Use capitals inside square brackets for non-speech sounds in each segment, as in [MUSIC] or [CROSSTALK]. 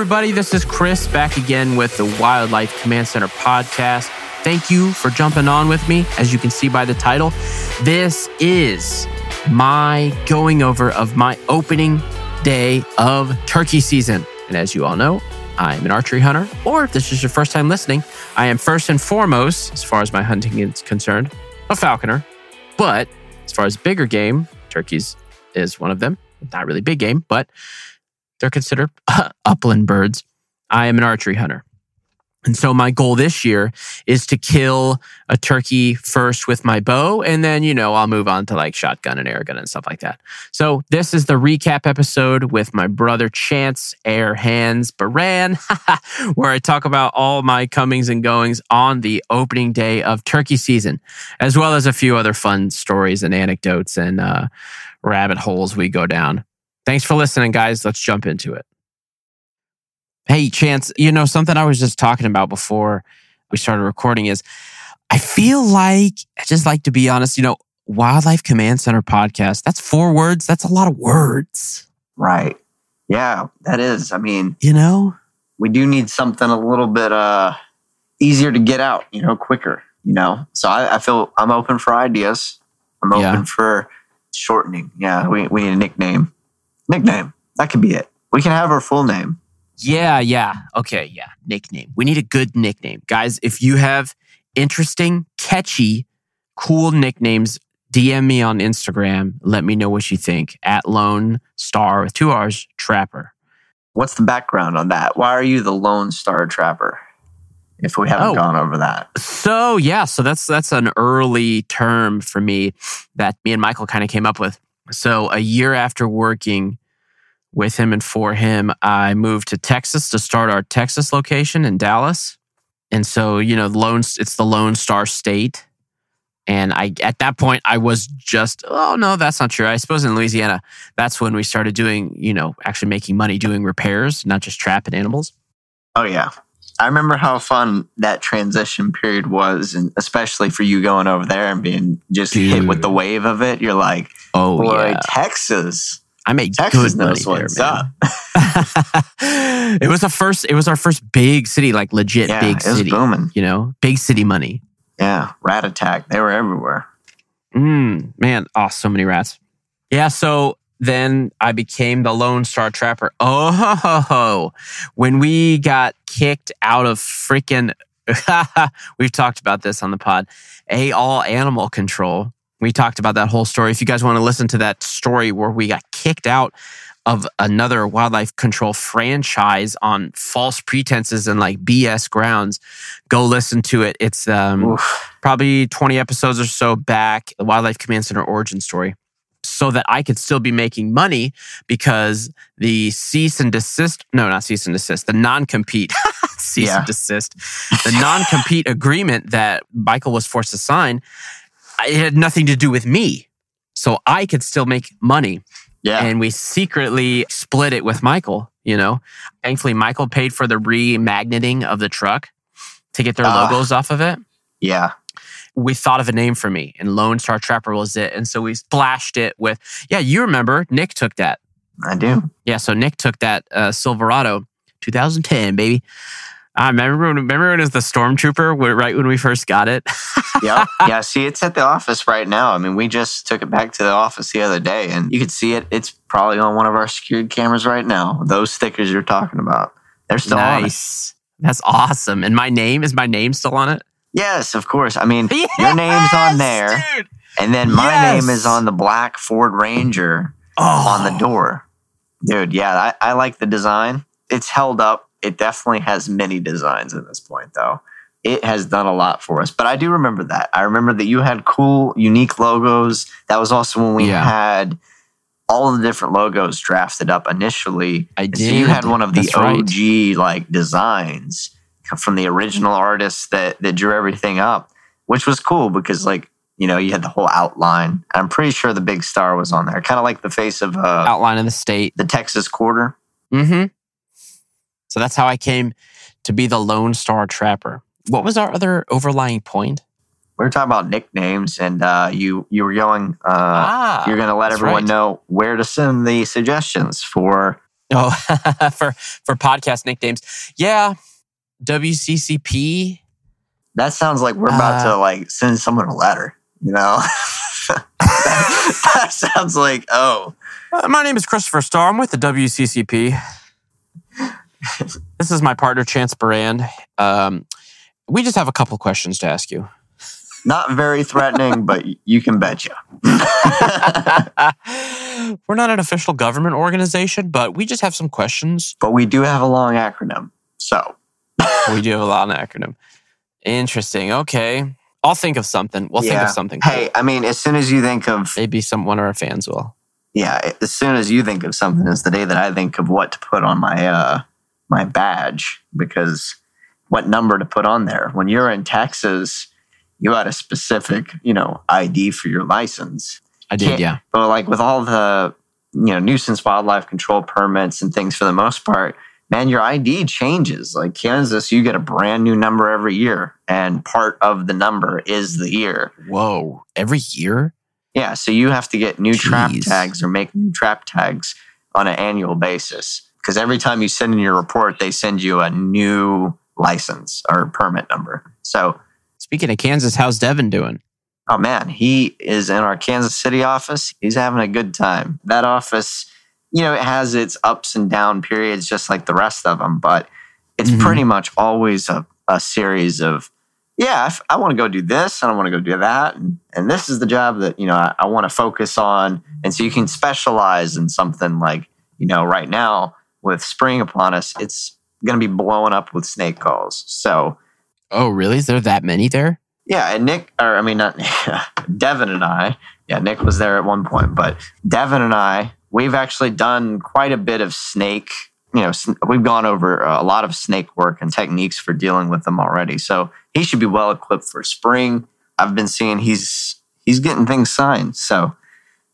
everybody. This is Chris back again with the Wildlife Command Center podcast. Thank you for jumping on with me. As you can see by the title, this is my going over of my opening day of turkey season. And as you all know, I'm an archery hunter, or if this is your first time listening, I am first and foremost, as far as my hunting is concerned, a falconer. But as far as bigger game, turkeys is one of them. Not really big game, but they're considered [LAUGHS] upland birds. I am an archery hunter. And so my goal this year is to kill a turkey first with my bow. And then, you know, I'll move on to like shotgun and air gun and stuff like that. So this is the recap episode with my brother Chance Air Hands Baran, [LAUGHS] where I talk about all my comings and goings on the opening day of turkey season, as well as a few other fun stories and anecdotes and uh, rabbit holes we go down. Thanks for listening, guys. Let's jump into it. Hey, Chance, you know, something I was just talking about before we started recording is I feel like, I just like to be honest, you know, Wildlife Command Center podcast, that's four words. That's a lot of words. Right. Yeah, that is. I mean, You know? we do need something a little bit uh easier to get out, you know, quicker, you know. So I, I feel I'm open for ideas. I'm open Yeah. for shortening. Yeah, we, we need a nickname. Nickname. That could be it. We can have our full name. Yeah, yeah. Okay, yeah. Nickname. We need a good nickname. Guys, if you have interesting, catchy, cool nicknames, DM me on Instagram. Let me know what you think at Lone Star with two R's Trapper. What's the background on that? Why are you the Lone Star Trapper? If we haven't Oh. gone over that. So yeah, so that's that's an early term for me that me and Michael kind of came up with. So a year after working with him and for him, I moved to Texas to start our Texas location in Dallas. And so, you know, Lone it's the Lone Star State. And I at that point I was just, oh no, that's not true. I suppose in Louisiana, that's when we started doing, you know, actually making money doing repairs, not just trapping animals. Oh yeah. I remember how fun that transition period was, and especially for you going over there and being just hit with the wave of it. You're like, Oh boy, yeah. Texas. I made Texas good money knows there, what's man. up. [LAUGHS] [LAUGHS] it was the first. It was our first big city, like legit Yeah, big it was city. booming. You know, big city money. Yeah, Rat Attack. They were everywhere. Mm, man, oh, so many rats. Yeah. So then I became the Lone Star Trapper. Oh, ho, ho, ho. when we got kicked out of freaking, [LAUGHS] we've talked about this on the pod. A all animal control. We talked about that whole story. If you guys want to listen to that story where we got kicked out of another wildlife control franchise on false pretenses and like BS grounds, go listen to it. It's um, Oof. probably 20 episodes or so back, the Wildlife Command Center origin story, so that I could still be making money because the cease and desist, no, not cease and desist, the non compete, [LAUGHS] cease Yeah. and desist, the non compete agreement that Michael was forced to sign, it had nothing to do with me. So I could still make money Yeah. and we secretly split it with Michael. You know, thankfully, Michael paid for the remagneting of the truck to get their Ah. logos off of it. yeah. We thought of a name for me, and Lone Star Trapper was it. And so we splashed it with, yeah, you remember Nick took that. I do. Yeah, so Nick took that uh, Silverado, 2010, baby. I remember when, remember when it was the Stormtrooper, right when we first got it. [LAUGHS] Yeah. yeah. See, it's at the office right now. I mean, we just took it back to the office the other day and you could see it. It's probably on one of our secured cameras right now. Those stickers you're talking about. They're still on it. nice. That's awesome. And my name is my name still on it? Yes, of course. I mean, [LAUGHS] your name's on there. dude. And then my Yes. name is on the black Ford Ranger Oh, on the oh. door. Dude, yeah, I, I like the design. It's held up. It definitely has many designs at this point, though. It has done a lot for us. But I do remember that. I remember that you had cool, unique logos. That was also when we Yeah. had all the different logos drafted up initially. I So you had one of the That's right. OG like designs from the original artists that that drew everything up, which was cool because like you know you had the whole outline. I'm pretty sure the big star was on there, kind of like the face of uh, outline of the state. the Texas quarter. Mm-hmm. So that's how I came to be the Lone Star Trapper. What was our other overlying point? We were talking about nicknames, and uh, you you were going. Uh, ah, you're going to let everyone right. know where to send the suggestions for Oh, [LAUGHS] for for podcast nicknames, yeah, WCCP. That sounds like we're about Uh, to like send someone a letter. You know, [LAUGHS] that, that [LAUGHS] sounds like oh, Uh, my name is Christopher Starr. I'm with the WCCP. This is my partner, Chance Barand. Um, we just have a couple questions to ask you. not very threatening, [LAUGHS] but you can betcha. [LAUGHS] We're not an official government organization, but we just have some questions. but we do have a long acronym, so [LAUGHS] We do have a of acronym. Interesting. Okay. I'll think of something. We'll think of something. hey, I mean, as soon as you think of Maybe some one of our fans will. yeah, as soon as you think of something is the day that I think of what to put on my uh my badge because what number to put on there. When you're in Texas, you had a specific, you know, ID for your license. I did, Can't- yeah. But like with all the you know nuisance wildlife control permits and things for the most part, man, your ID changes. Like Kansas, you get a brand new number every year, and part of the number is the year. Whoa. Every year? Yeah, so you have to get new trap tags or make new trap tags on an annual basis. Because every time you send in your report, they send you a new license or permit number. So, Speaking of Kansas, how's Devin doing? oh man, he is in our Kansas City office. He's having a good time. That office, you know, it has its ups and down periods just like the rest of them, but it's Mhm. pretty much always a, a series of, yeah, if I want to go do this and I want to go do that. And, and this is the job that, you know, I, I want to focus on. And so you can specialize in something like, you know, right now with spring upon us, it's going to be blowing up with snake calls. So, Oh, really? Is there that many there? yeah, and Nick, or I mean, not [LAUGHS] Devin and I. Yeah, Nick was there at one point, but Devin and I, we've actually done quite a bit of snake. You know, we've gone over a lot of snake work and techniques for dealing with them already. So he should be well equipped for spring. I've been seeing he's he's getting things signed. So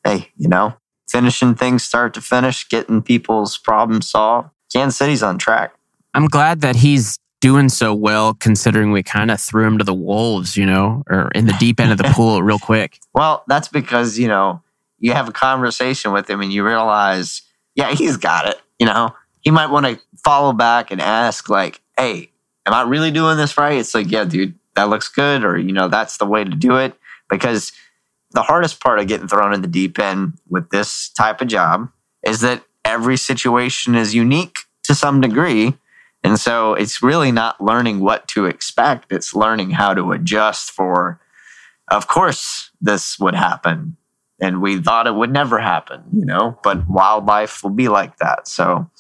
hey, you know, finishing things start to finish, getting people's problems solved. Kansas City's on track. I'm glad that he's doing so well considering we kind of threw him to the wolves, you know, or in the deep end of the [LAUGHS] pool real quick. Well, that's because, you know, you have a conversation with him and you realize, yeah, he's got it. You know, he might want to follow back and ask, like, hey, am I really doing this right? It's like, yeah, dude, that looks good. Or, you know, that's the way to do it. Because the hardest part of getting thrown in the deep end with this type of job is that every situation is unique to some degree. And so it's really not learning what to expect, it's learning how to adjust for of course this would happen. And we thought it would never happen you know but wildlife will be like that. So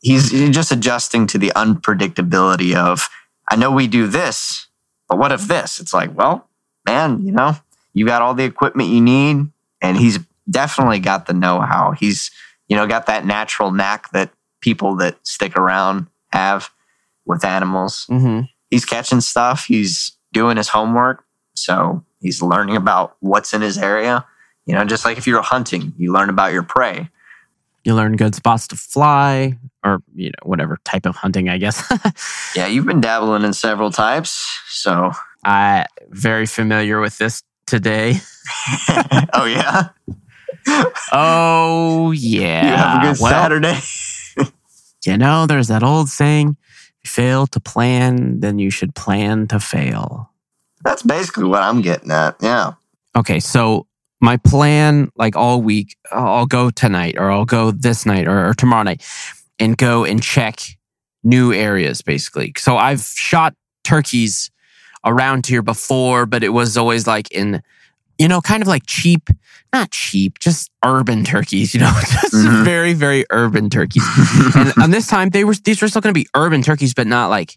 he's just adjusting to the unpredictability of i know we do this but what if this? It's like well man you know you got all the equipment you need and he's definitely got the know-how he's you know got that natural knack that people that stick around have with animals Mm-hmm. he's catching stuff. He's doing his homework. So he's learning about what's in his area. You know, just like if you're hunting, you learn about your prey. You learn good spots to fly, or you know, whatever type of hunting, I guess. [LAUGHS] Yeah, you've been dabbling in several types. So, I very familiar with this today. [LAUGHS] oh, yeah. Oh yeah. you have a good Well, Saturday. You know, there's that old saying: "If you fail to plan, then you should plan to fail." That's basically what I'm getting at. Yeah. Okay, so my plan, like all week, I'll go tonight, or I'll go this night, or, or tomorrow night, and go and check new areas. Basically, so I've shot turkeys around here before, but it was always like in, you know, kind of like cheap, not cheap, just urban turkeys. You know, [LAUGHS] just Mhm. very, very urban turkeys. and, [LAUGHS] and this time, they were these were still going to be urban turkeys, but not like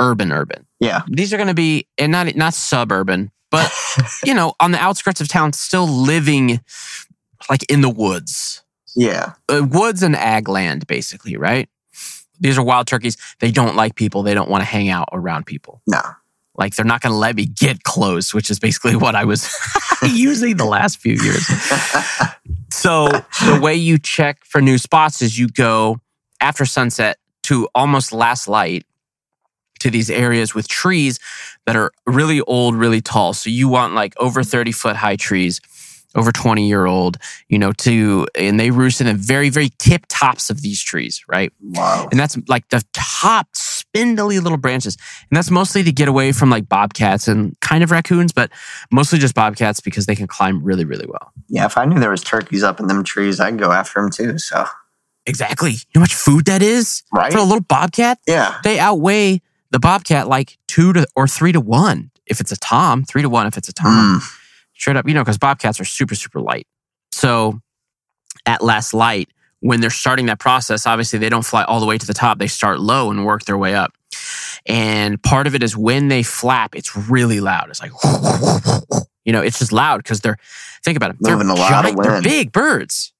urban, urban. Yeah. These are going to be and not not suburban, but [LAUGHS] you know, on the outskirts of town, still living like in the woods, Yeah. uh, woods and ag land, basically, right? These are wild turkeys. They don't like people. They don't want to hang out around people. No. Like they're not going to let me get close, which is basically what I was [LAUGHS] using the last few years. So the way you check for new spots is you go after sunset to almost last light to these areas with trees that are really old, really tall. So you want like over 30 foot high trees over 20 year old, you know, to, and they roost in the very, very tip tops of these trees, right? Wow. And that's like the top spindly little branches. And that's mostly to get away from like bobcats and kind of raccoons, but mostly just bobcats because they can climb really, really well. Yeah, if I knew there was turkeys up in them trees, I'd go after them too. So Exactly. You know how much food that is right, for a little bobcat? yeah, They outweigh the bobcat like two to or three to one if it's a tom, three to one if it's a tom. Mm. Straight up, you know, because bobcats are super, super light. So at last light, when they're starting that process, obviously they don't fly all the way to the top. They start low and work their way up. And part of it is when they flap, it's really loud. It's like, [LAUGHS] you know, it's just loud because they're, think about it, they're, Moving a lot of they're big birds.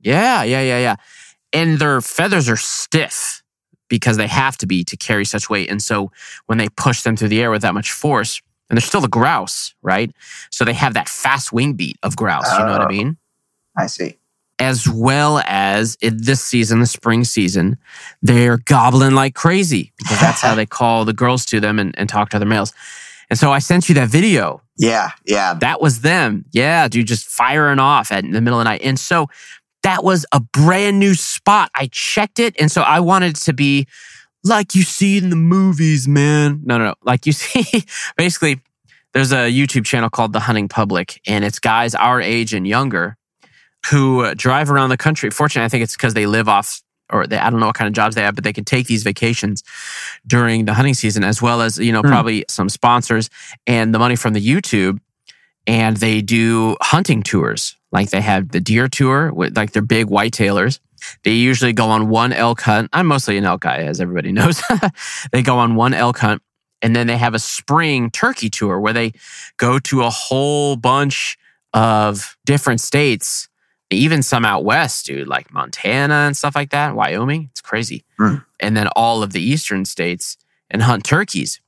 Yeah, yeah, yeah, yeah. And their feathers are stiff because they have to be to carry such weight. And so when they push them through the air with that much force, and they're still a grouse, right? So they have that fast wing beat of grouse. You know what I Oh. mean? I see. As well as in this season, the spring season, they're gobbling like crazy because that's how [LAUGHS] they call the girls to them and, and talk to other males. And so I sent you that video. Yeah, yeah. That was them. Yeah, dude, just firing off at in the middle of the night. And so that was a brand new spot. I checked it. And so I wanted it to be like you see in the movies, man. No, no, no. Like you [LAUGHS] see, basically, there's a YouTube channel called The Hunting Public, and it's guys our age and younger who uh, drive around the country. Fortunately, I think it's because they live off, or they, I don't know what kind of jobs they have, but they can take these vacations during the hunting season, as well as, you know, Hmm. probably some sponsors and the money from the YouTube. And they do hunting tours. Like they have the deer tour with like their big white whitetailers. They usually go on one elk hunt. I'm mostly an elk guy, as everybody [LAUGHS] knows. they go on one elk hunt and then they have a spring turkey tour where they go to a whole bunch of different states, even some out west, dude, like Montana and stuff like that, Wyoming. It's crazy. Hmm. And then all of the eastern states and hunt turkeys.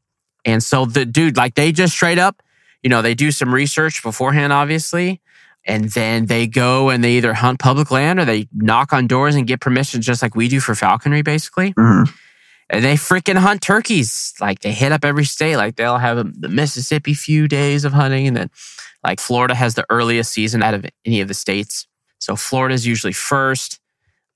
And so the dude, like they just straight up, you know, they do some research beforehand, obviously. And then they go and they either hunt public land or they knock on doors and get permission, just like we do for falconry, basically Mhm. and they freaking hunt turkeys. Like they hit up every state. Like they'll have a, the Mississippi few days of hunting, and then like Florida has the earliest season out of any of the states. So Florida's usually first,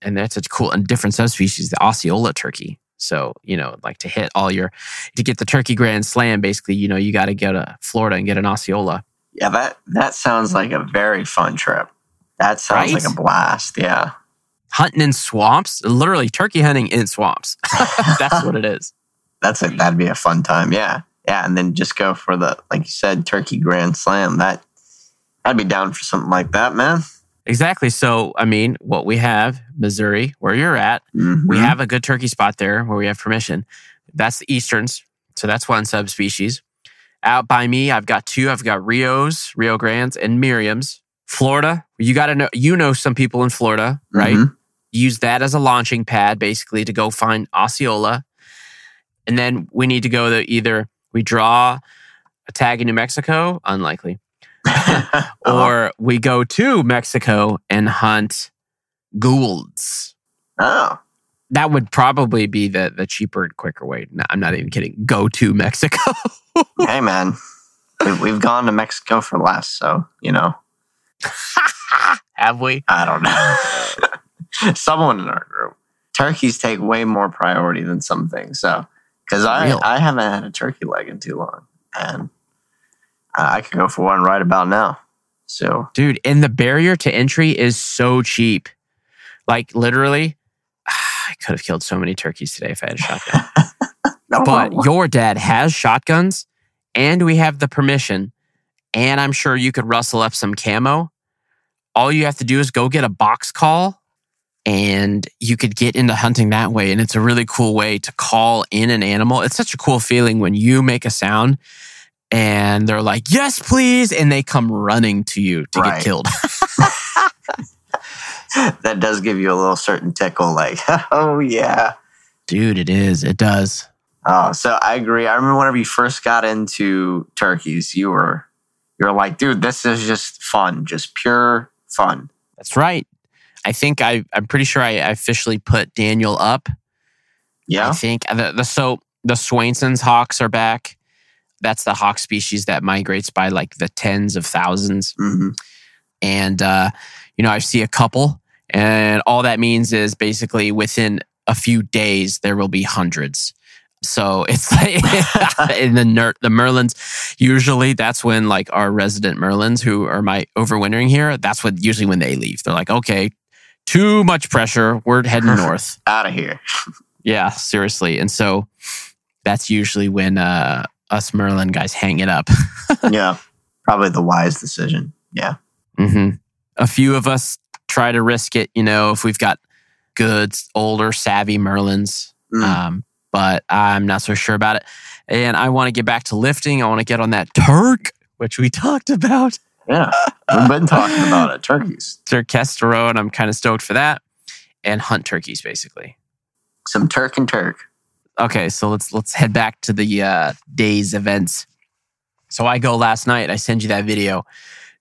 and that's a cool and different subspecies, the Osceola turkey. So you know, like to hit all your to get the turkey grand slam, basically, you know, you got to go to Florida and get an Osceola. Yeah, that that sounds like a very fun trip. That sounds Right? like a blast. Yeah. Hunting in swamps, literally turkey hunting in swamps. [LAUGHS] that's what it is. That's a that'd be a fun time. Yeah. Yeah. And then just go for the like you said, turkey grand slam. That I'd be down for something like that, man. Exactly. So, I mean, what we have, Missouri, where you're at, We Mhm. have a good turkey spot there where we have permission. That's the easterns. So that's one subspecies. Out by me, I've got two. I've got Rios, Rio Grandes, and Merriam's. Florida, you got to know, you know some people in Florida, right? Mhm. Use that as a launching pad basically to go find Osceola. And then we need to go to either we draw a tag in New Mexico, unlikely, [LAUGHS] Or we go to Mexico and hunt Goulds oh. that would probably be the the cheaper and quicker way. No, I'm not even kidding. Go to Mexico. [LAUGHS] hey man. We- We've gone to Mexico for less, so you know. [LAUGHS] Have we? I don't know. Someone in our group. Turkeys take way more priority than some things. So, because I, I haven't had a turkey leg in too long, and I could go for one right about now. So, Dude, and the barrier to entry is so cheap. Like literally, [SIGHS] I could have killed so many turkeys today if I had a shotgun. [LAUGHS] no, but your dad has shotguns, and we have the permission, and I'm sure you could rustle up some camo. All you have to do is go get a box call, and you could get into hunting that way. And it's a really cool way to call in an animal. It's such a cool feeling when you make a sound and they're like, yes, please. And they come running to you to Right. get killed. [LAUGHS] [LAUGHS] that does give you a little certain tickle, like, [LAUGHS] oh yeah. Dude, it is. It does. Oh, so I agree. I remember whenever you first got into turkeys, you were you were like, dude, this is just fun, just pure fun. That's right. I think I, I'm pretty sure I, I officially put Daniel up. Yeah. I think uh, the, the so the Swainson's hawks are back. That's the hawk species that migrates by like the tens of thousands. hmm and uh, you know I see a couple, and all that means is basically within a few days there will be hundreds. So [LAUGHS] it's like in the ner- the Merlins. Usually, that's when like our resident Merlins who are my overwintering here. That's what usually when they leave. They're like, okay, too much pressure. We're heading [LAUGHS] north. Out of here. [LAUGHS] Yeah, seriously. And so that's usually when uh, us Merlin guys hang it up. [LAUGHS] yeah. Probably the wise decision. Yeah. hmm A few of us try to risk it, you know, if we've got good, older, savvy Merlins. Mm. Um, but I'm not so sure about it. And I want to get back to lifting. I want to get on that Turk, which we talked about, yeah. We've been talking about it. Turkeys. [LAUGHS] and I'm kind of stoked for that. And hunt turkeys, basically. Some Turk and Turk. Okay, so let's let's head back to the uh, day's events. So I go last night. I send you that video,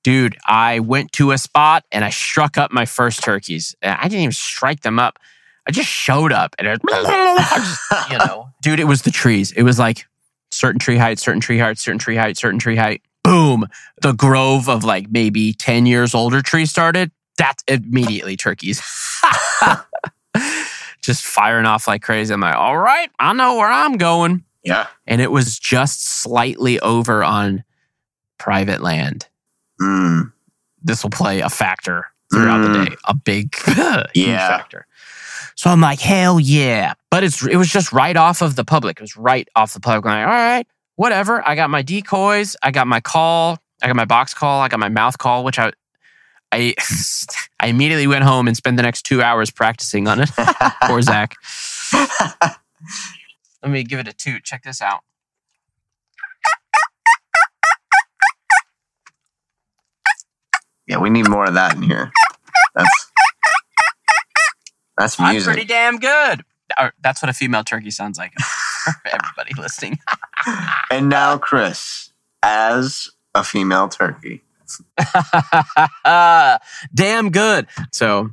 dude. I went to a spot and I struck up my first turkeys. I didn't even strike them up. I just showed up and it, [LAUGHS] I just, you know, dude, it was the trees. It was like certain tree height, certain tree height, certain tree height, certain tree height. Boom! The grove of like maybe ten years older trees started. That's immediately turkeys. [LAUGHS] just firing off like crazy. I'm like, all right, I know where I'm going. Yeah. And it was just slightly over on private land. Mm. This will play a factor throughout the Mm. day, a big [LAUGHS] huge Yeah. factor. So I'm like, hell yeah. But it's it was just right off of the public. It was right off the public. I'm like, all right, whatever. I got my decoys, I got my call, I got my box call, I got my mouth call, which I I [LAUGHS] I immediately went home and spent the next two hours practicing on it. [LAUGHS] Poor Zach. Let me give it a toot. Check this out. yeah, we need more of that in here. That's that's music. I'm pretty damn good. That's what a female turkey sounds like [LAUGHS] for everybody listening. And now, Chris, as a female turkey. [LAUGHS] damn good. So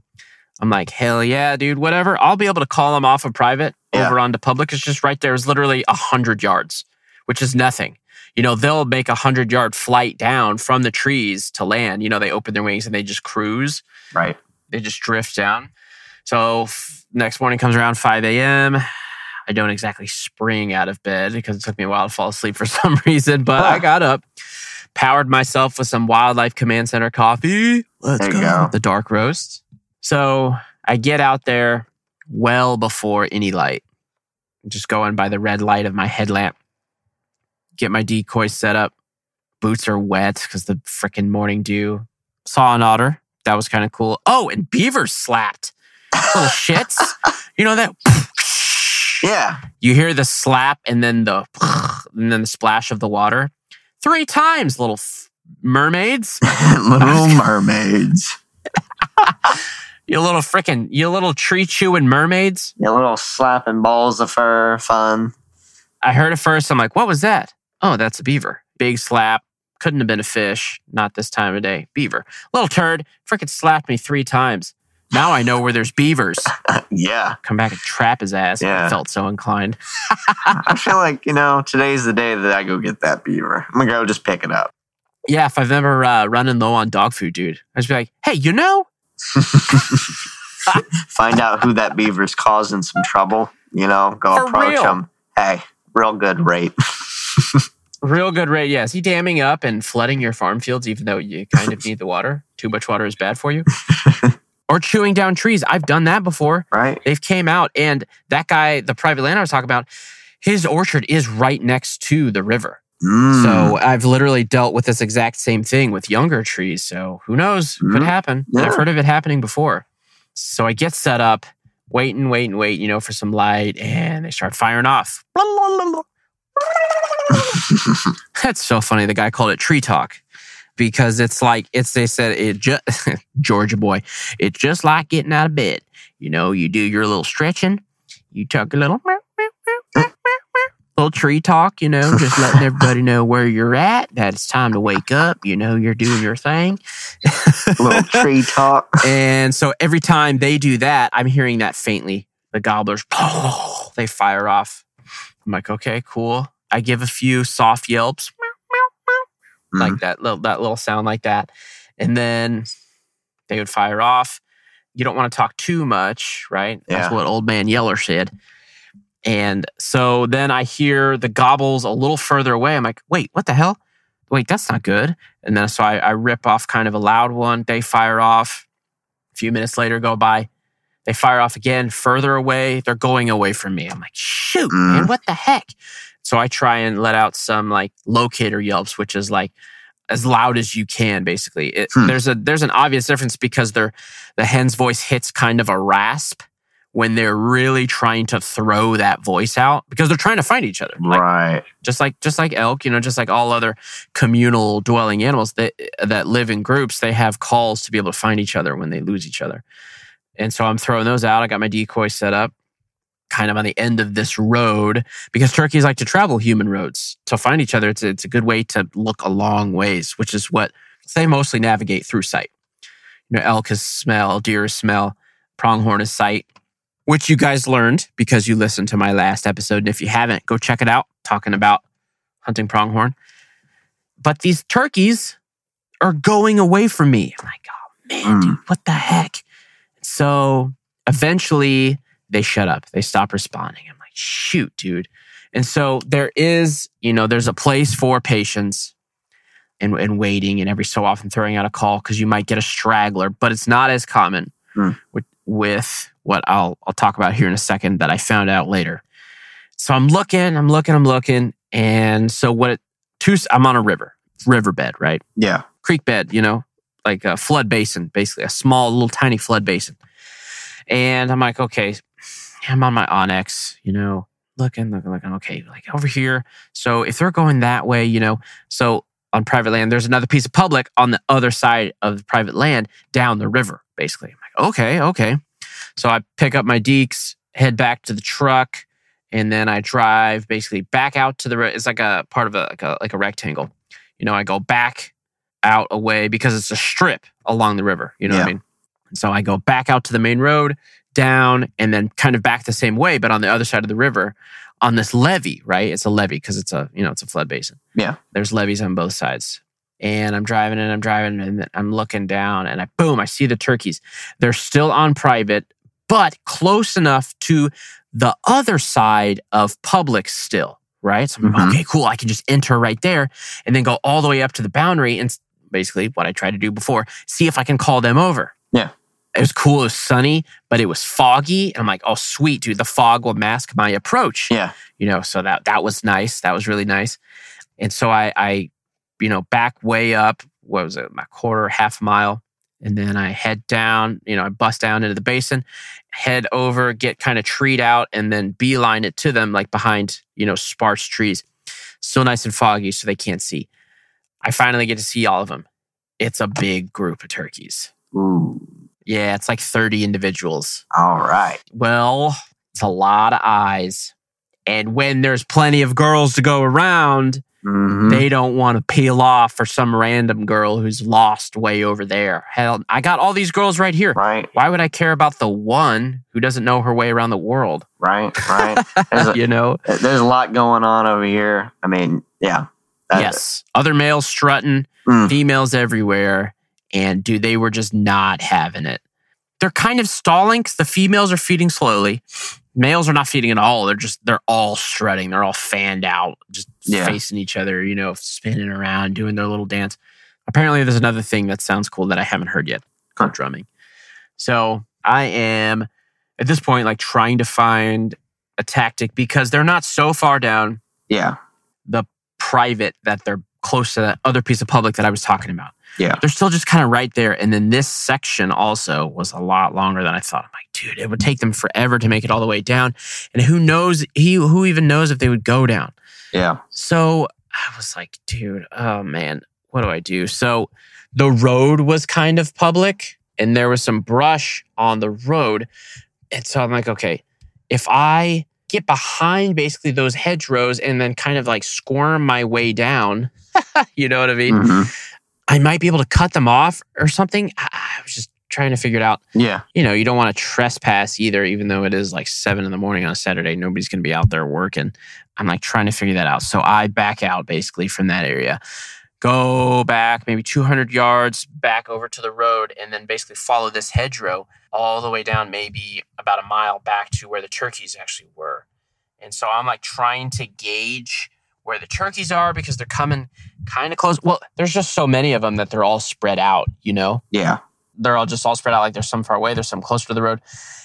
I'm like, hell yeah, dude, whatever. I'll be able to call them off of private Yeah. over onto public. It's just right there. It's literally a hundred yards, which is nothing. You know, they'll make a hundred yard flight down from the trees to land. You know, they open their wings and they just cruise. Right. they just drift down. So f- next morning comes around 5 a.m. I don't exactly spring out of bed because it took me a while to fall asleep for [LAUGHS] some reason, but I got up, powered myself with some Wildlife Command Center coffee. Let's There go. you go. The dark roast. So I get out there well before any light, just going by the red light of my headlamp, get my decoy set up. Boots are wet because the freaking morning dew. Saw an otter. That was kind of cool. Oh, and beavers slapped. Little shits. [LAUGHS] You know that? Yeah. You hear the slap and then the and then the splash of the water. Three times, little f- mermaids. [LAUGHS] Little [LAUGHS] mermaids. You little freaking, you little tree chewing mermaids. Yeah, little slapping balls of fur, fun. I heard it first. I'm like, what was that? Oh, that's a beaver. Big slap. Couldn't have been a fish. Not this time of day. Beaver. Little turd. Freaking slapped me three times. Now I know where there's beavers. [LAUGHS] yeah. Come back and trap his ass. Yeah. I felt so inclined. [LAUGHS] I feel like, you know, today's the day that I go get that beaver. I'm gonna go just pick it up. Yeah, if I've ever uh, running low on dog food, dude, I'd just be like, hey, you know, [LAUGHS] Find out who that beaver's causing some trouble. You know, go For approach real. him. Hey, real good rate. real good rate. Yeah, is he damming up and flooding your farm fields, even though you kind of need the water? Too much water is bad for you. Or chewing down trees. I've done that before. right? They've came out, and that guy, the private land I was talking about, his orchard is right next to the river. Mm. So I've literally dealt with this exact same thing with younger trees. So who knows? Could Mhm. happen. Yeah. I've heard of it happening before. So I get set up, wait and wait and wait, you know, for some light, and they start firing off. [LAUGHS] [LAUGHS] That's so funny. The guy called it tree talk because it's like it's they said it just [LAUGHS] Georgia boy. It's just like getting out of bed. You know, you do your little stretching, you tuck a little little tree talk, you know, just [LAUGHS] letting everybody know where you're at, that it's time to wake up, you know, you're doing your thing. [LAUGHS] little tree talk. And so every time they do that, I'm hearing that faintly. The gobblers, they fire off. I'm like, okay, cool. I give a few soft yelps, Mm. like that little that little sound like that. And then they would fire off. You don't want to talk too much, right? That's what old man Yeller said. And so then I hear the gobbles a little further away. I'm like, wait, what the hell? Wait, that's not good. And then so I, I rip off kind of a loud one. They fire off. A few minutes later go by. They fire off again further away. They're going away from me. I'm like, shoot, Mm. man, what the heck? So I try and let out some like locator yelps, which is like as loud as you can, basically. It, Hmm. There's a there's an obvious difference because they're the hen's voice hits kind of a rasp when they're really trying to throw that voice out because they're trying to find each other. Like, right. just like just like elk, you know, just like all other communal dwelling animals that that live in groups, they have calls to be able to find each other when they lose each other. And so I'm throwing those out. I got my decoy set up kind of on the end of this road because turkeys like to travel human roads to find each other. It's a, it's a good way to look a long ways, which is what they mostly navigate through sight. You know, elk is smell, deer is smell, pronghorn is sight, which you guys learned because you listened to my last episode. And if you haven't, go check it out, talking about hunting pronghorn. But these turkeys are going away from me. I'm like, oh man, Mm. dude, what the heck? So eventually they shut up. They stop responding. I'm like, shoot, dude. And so there is, you know, there's a place for patience and, and waiting and every so often throwing out a call because you might get a straggler, but it's not as common Hmm. with, with what I'll I'll talk about here in a second that I found out later. So I'm looking, I'm looking, I'm looking, and so what? It, two, I'm on a river, riverbed, right? Yeah. creek bed, you know, like a flood basin, basically a small, little tiny flood basin. And I'm like, okay, I'm on my onX, you know, looking, looking, looking, okay, like over here. So if they're going that way, you know, so on private land, there's another piece of public on the other side of the private land down the river, basically. I'm like, okay, okay. So I pick up my deeks, head back to the truck, and then I drive basically back out to the. It's like a part of a like a like a rectangle. You know, I go back out away because it's a strip along the river. You know what I mean? So I go back out to the main road, down, and then kind of back the same way, but on the other side of the river, on this levee. Right? It's a levee because it's a you know it's a flood basin. Yeah. There's levees on both sides. And I'm driving and I'm driving and I'm looking down and I boom, I see the turkeys. They're still on private, but close enough to the other side of public still, right? So I'm Mhm. okay, cool. I can just enter right there and then go all the way up to the boundary and basically what I tried to do before, see if I can call them over. Yeah. It was cool. It was sunny, but it was foggy. And I'm like, oh, sweet, dude. The fog will mask my approach Yeah. you know so that that was nice that was really nice and so i i you know back way up what was it my quarter half mile and then i head down you know i bust down into the basin head over get kind of treed out and then beeline it to them like behind you know sparse trees still nice and foggy so they can't see i finally get to see all of them it's a big group of turkeys Ooh. Yeah it's like 30 individuals All right. well, it's a lot of eyes. And when there's plenty of girls to go around, Mhm. they don't want to peel off for some random girl who's lost way over there. Hell, I got all these girls right here. right. Why would I care about the one who doesn't know her way around the world? Right. Right. [LAUGHS] A, you know? there's a lot going on over here. I mean, yeah. Yes. Other males strutting, Mm. females everywhere. And dude, they were just not having it. They're kind of stalling because the females are feeding slowly. Males are not feeding at all. They're just, they're all strutting. They're all fanned out, just Yeah. facing each other, you know, spinning around, doing their little dance. Apparently, there's another thing that sounds cool that I haven't heard yet called drumming. So I am at this point like trying to find a tactic because they're not so far down Yeah. the private that they're close to that other piece of public that I was talking about. Yeah. They're still just kind of right there. And then this section also was a lot longer than I thought. I'm like, dude, it would take them forever to make it all the way down. And who knows, he who even knows if they would go down. Yeah. So I was like, dude, oh man, what do I do? So the road was kind of public and there was some brush on the road. And so I'm like, okay, if I get behind basically those hedgerows and then kind of like squirm my way down, [LAUGHS] you know what I mean? Mhm. I might be able to cut them off or something. I, I was just trying to figure it out. Yeah. You know, you don't want to trespass either, even though it is like seven in the morning on a Saturday. Nobody's going to be out there working. I'm like trying to figure that out. So I back out basically from that area, go back maybe 200 yards back over to the road and then basically follow this hedgerow all the way down maybe about a mile back to where the turkeys actually were. And so I'm like trying to gauge where the turkeys are because they're coming kind of close. Well, there's just so many of them that they're all spread out, you know? Yeah. They're all just all spread out. Like there's some far away, there's some closer to the road.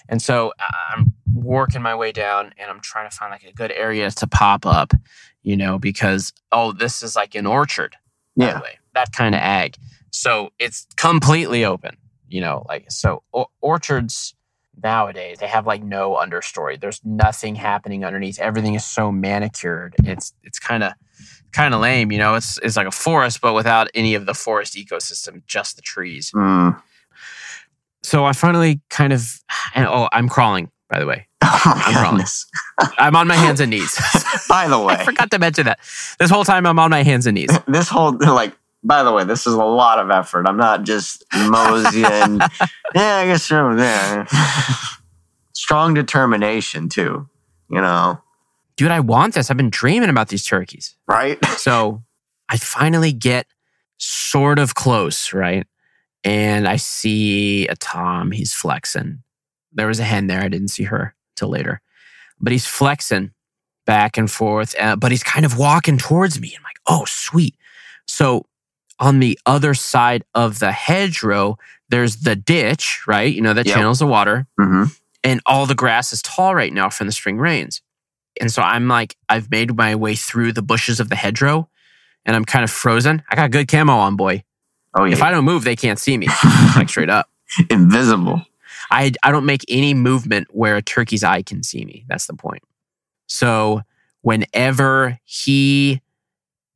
And so uh, I'm working my way down and I'm trying to find like a good area to pop up, you know, because, oh, this is like an orchard. By the Yeah. way, that kind of ag. So it's completely open, you know, like so or- orchards nowadays they have like no understory. There's nothing happening underneath. Everything is so manicured. It's it's kind of kind of lame, you know. It's it's like a forest but without any of the forest ecosystem, just the trees. Mm. So I finally kind of and oh, I'm crawling by the way. Oh my I'm goodness. I'm on my hands and knees. [LAUGHS] By the [LAUGHS] way, I forgot to mention that. This whole time I'm on my hands and knees. [LAUGHS] this whole like by the way, this is a lot of effort. I'm not just moseying. yeah, I guess you're over there. Strong determination too. You know, Dude, I want this. I've been dreaming about these turkeys. right? So I finally get sort of close, right? And I see a Tom. He's flexing. There was a hen there. I didn't see her till later, but he's flexing back and forth. Uh, but he's kind of walking towards me. I'm like, oh, sweet. So on the other side of the hedgerow, there's the ditch, right? You know, that Yep. channels the water hmm and all the grass is tall right now from the spring rains. And so I'm like, I've made my way through the bushes of the hedgerow and I'm kind of frozen. I got good camo on, boy. Oh yeah, If I don't move, they can't see me. [LAUGHS] like straight up. invisible. I, I don't make any movement where a turkey's eye can see me. That's the point. So whenever he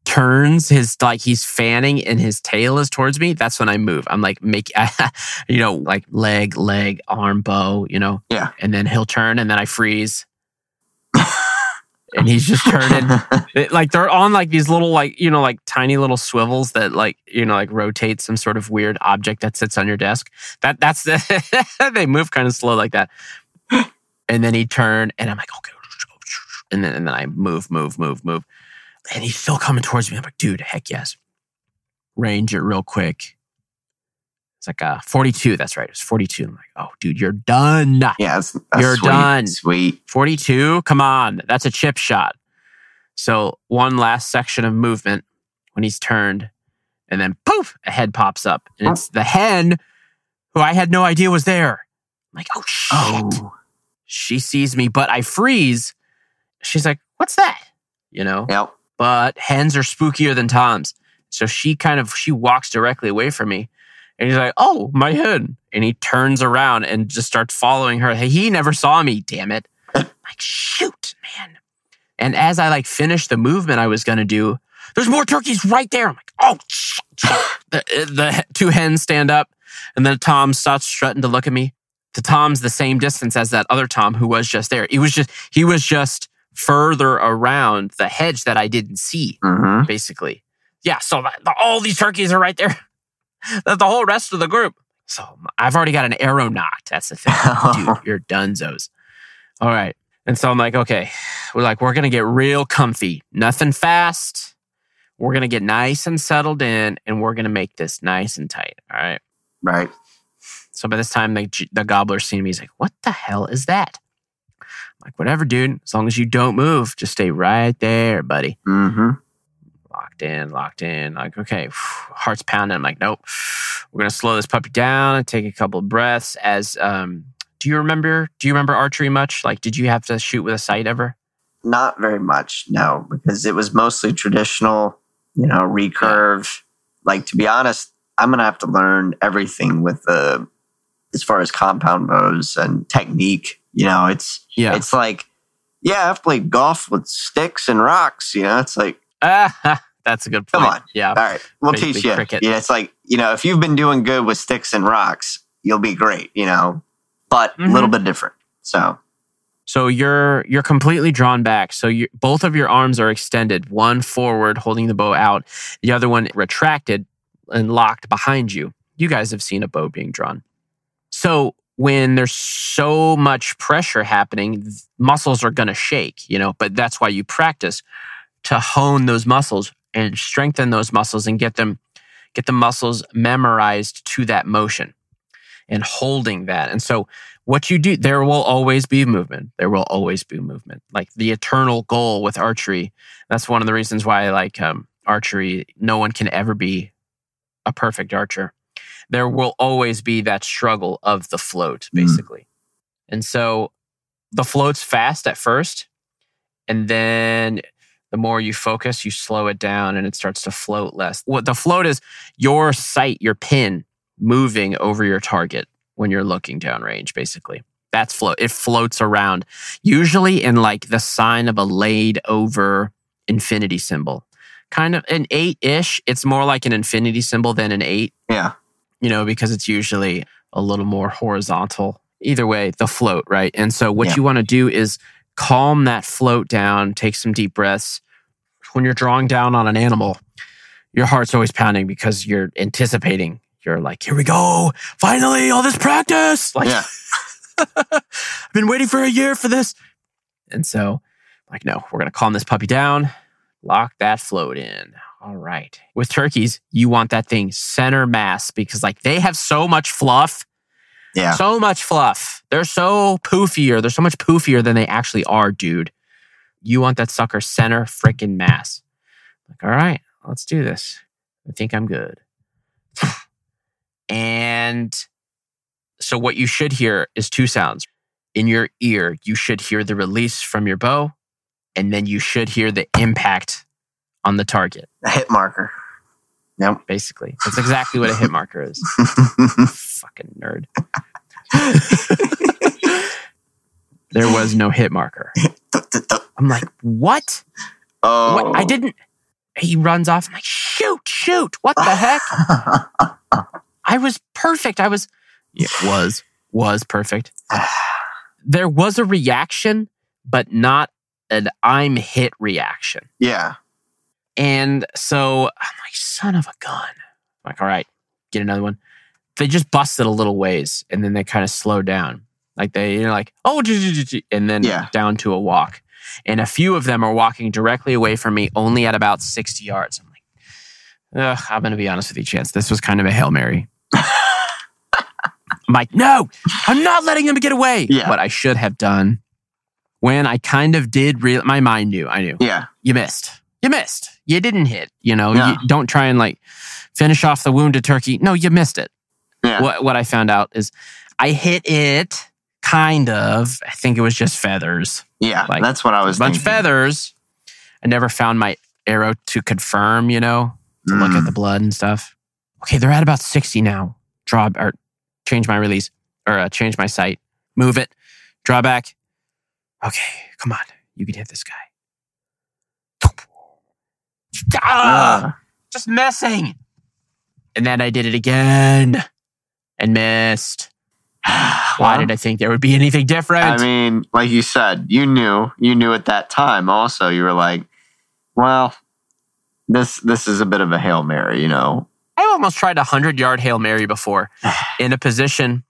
turns his like he's fanning and his tail is towards me, that's when I move. I'm like make [LAUGHS] you know like leg leg arm bow, you know. Yeah. And then he'll turn and then I freeze. And he's just turning [LAUGHS] it- like they're on like these little like you know like tiny little swivels that like you know like rotate some sort of weird object that sits on your desk. That that's the [LAUGHS] they move kind of slow like that. And then he turned and i'm like okay. And then and then i move move move move. And he's still coming towards me. I'm like dude heck yes. Range it real quick it's like uh 42 that's right. It's 42 i'm like oh dude you're done. Yeah, that's, that's You're sweet, done. Sweet. 42 come on. That's a chip shot. So one last section of movement when he's turned and then poof a head pops up and it's the hen who i had no idea was there. I'm like oh shit. Oh, she sees me but i freeze. She's like what's that? You know? Yep. but hens are spookier than toms. So she kind of she walks directly away from me and he's like oh my hen and he turns around and just starts following her. Hey he never saw me damn it. [LAUGHS] Like shoot man. And as i like finish the movement i was going to do there's more turkeys right there. I'm like oh shit, shit. [LAUGHS] the, the two hens stand up and then tom starts strutting to look at me. The tom's the same distance as that other tom who was just there. He was just he was just further around the hedge that i didn't see hmm basically. Yeah, so the, the, all these turkeys are right there. [LAUGHS] That's the whole rest of the group. So I've already got an arrow knot. That's the thing. [LAUGHS] Dude, you're dunzos. All right. And so I'm like, okay, we're like, we're going to get real comfy. Nothing fast. We're going to get nice and settled in, and we're going to make this nice and tight. All right. Right. So by this time, the, the gobbler's seen me. He's like, what the hell is that? I'm like, whatever, dude. As long as you don't move, just stay right there, buddy hmm locked in, locked in. Like, okay, [SIGHS] heart's pounding. I'm like, nope. We're gonna slow this puppy down and take a couple of breaths. As um, do you remember? Do you remember archery much? Like, did you have to shoot with a sight ever? Not very much, no, because it was mostly traditional, you know, recurve. Like to be honest, I'm gonna have to learn everything with the as far as compound bows and technique. You know, it's Yeah. it's like, yeah, I've played golf with sticks and rocks. You know, it's like, Ah, [LAUGHS] that's a good point. Come on. Yeah. all right, we'll Basically teach you. cricket. Yeah, it's like, you know, if you've been doing good with sticks and rocks, you'll be great. You know, but a Mhm. little bit different. So So you're you're completely drawn back. So you both of your arms are extended, one forward holding the bow out, the other one retracted and locked behind you. You guys have seen a bow being drawn. So when there's so much pressure happening, th- muscles are going to shake, you know, but that's why you practice to hone those muscles and strengthen those muscles and get them get the muscles memorized to that motion and holding that. And so what you do, there will always be movement. There will always be movement. Like the eternal goal with archery. That's one of the reasons why I like um, archery. No one can ever be a perfect archer. There will always be that struggle of the float, basically. Mm. And so the float's fast at first. And then the more you focus, you slow it down and it starts to float less. What the float is your sight, your pin moving over your target when you're looking downrange, basically. That's float. It floats around, usually in like the sign of a laid over infinity symbol. Kind of an eight ish. It's more like an infinity symbol than an eight. Yeah. You know, because it's usually a little more horizontal. Either way, the float, right? And so what yeah. you want to do is calm that float down, take some deep breaths. When you're drawing down on an animal, your heart's always pounding because you're anticipating. You're like, here we go. Finally, all this practice. [LAUGHS] Like, yeah. [LAUGHS] I've been waiting for a year for this. And so, like, no, we're going to calm this puppy down, lock that float in. All right. With turkeys, you want that thing center mass because, like, they have so much fluff yeah. So much fluff. They're so poofier. They're so much poofier than they actually are, dude. You want that sucker center freaking mass. Like, all right, let's do this. I think I'm good. [SIGHS] and so, what you should hear is two sounds. In your ear, you should hear the release from your bow, and then you should hear the impact on the target. A hit marker. Yep. Basically, that's exactly what a hit marker is. [LAUGHS] Fucking nerd. [LAUGHS] there was no hit marker. [LAUGHS] I'm like, what? Oh. What? I didn't. He runs off. I'm like, shoot, shoot. What the heck? [LAUGHS] I was perfect. I was, yeah, was, was perfect. there was a reaction, but not an I'm hit reaction. Yeah. And so I'm like, son of a gun. I'm like, all right, get another one they just busted a little ways and then they kind of slowed down. Like they, you know, like, oh, and then yeah. down to a walk. And a few of them are walking directly away from me, only at about 60 yards. I'm like, I'm going to be honest with you, Chance. This was kind of a Hail Mary. [LAUGHS] I'm like, no, I'm not letting them get away. Yeah. What I should have done when I kind of did, real, my mind knew, I knew. Yeah. You missed. You missed. You didn't hit. You know, Yeah. you don't try and like finish off the wounded turkey. No, you missed it. Yeah. What what I found out is I hit it kind of. I think it was just feathers. Yeah, Like, that's what I was A bunch thinking. of feathers. I never found my arrow to confirm, you know, to look Mm. at the blood and stuff. Okay, they're at about 60 now. Draw or change my release or uh, change my sight. Move it. Draw back. Okay, come on. You can hit this guy. Ah, Uh, just missing. And then I did it again and missed. Why well, did I think there would be anything different? I mean, like you said, you knew, you knew at that time. Also, you were like, well, this this is a bit of a hail mary, you know. I almost tried a 100 yard Hail Mary before [SIGHS] in a position.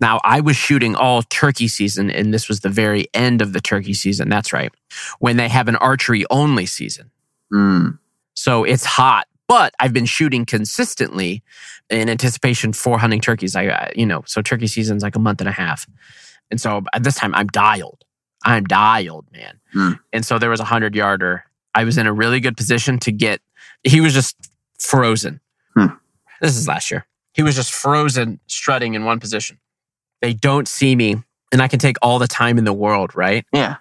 Now, I was shooting all turkey season, and this was the very end of the turkey season. That's right. When they have an archery only season. Mm. So it's hot, but I've been shooting consistently in anticipation for hunting turkeys. I, you know, so turkey season's like a month and a half. And so at this time, I'm dialed. I'm dialed, man. Hmm. And so there was a 100 yarder. I was in a really good position to get, he was just frozen. Hmm. This is last year. He was just frozen, strutting in one position. They don't see me, and I can take all the time in the world, right? Yeah.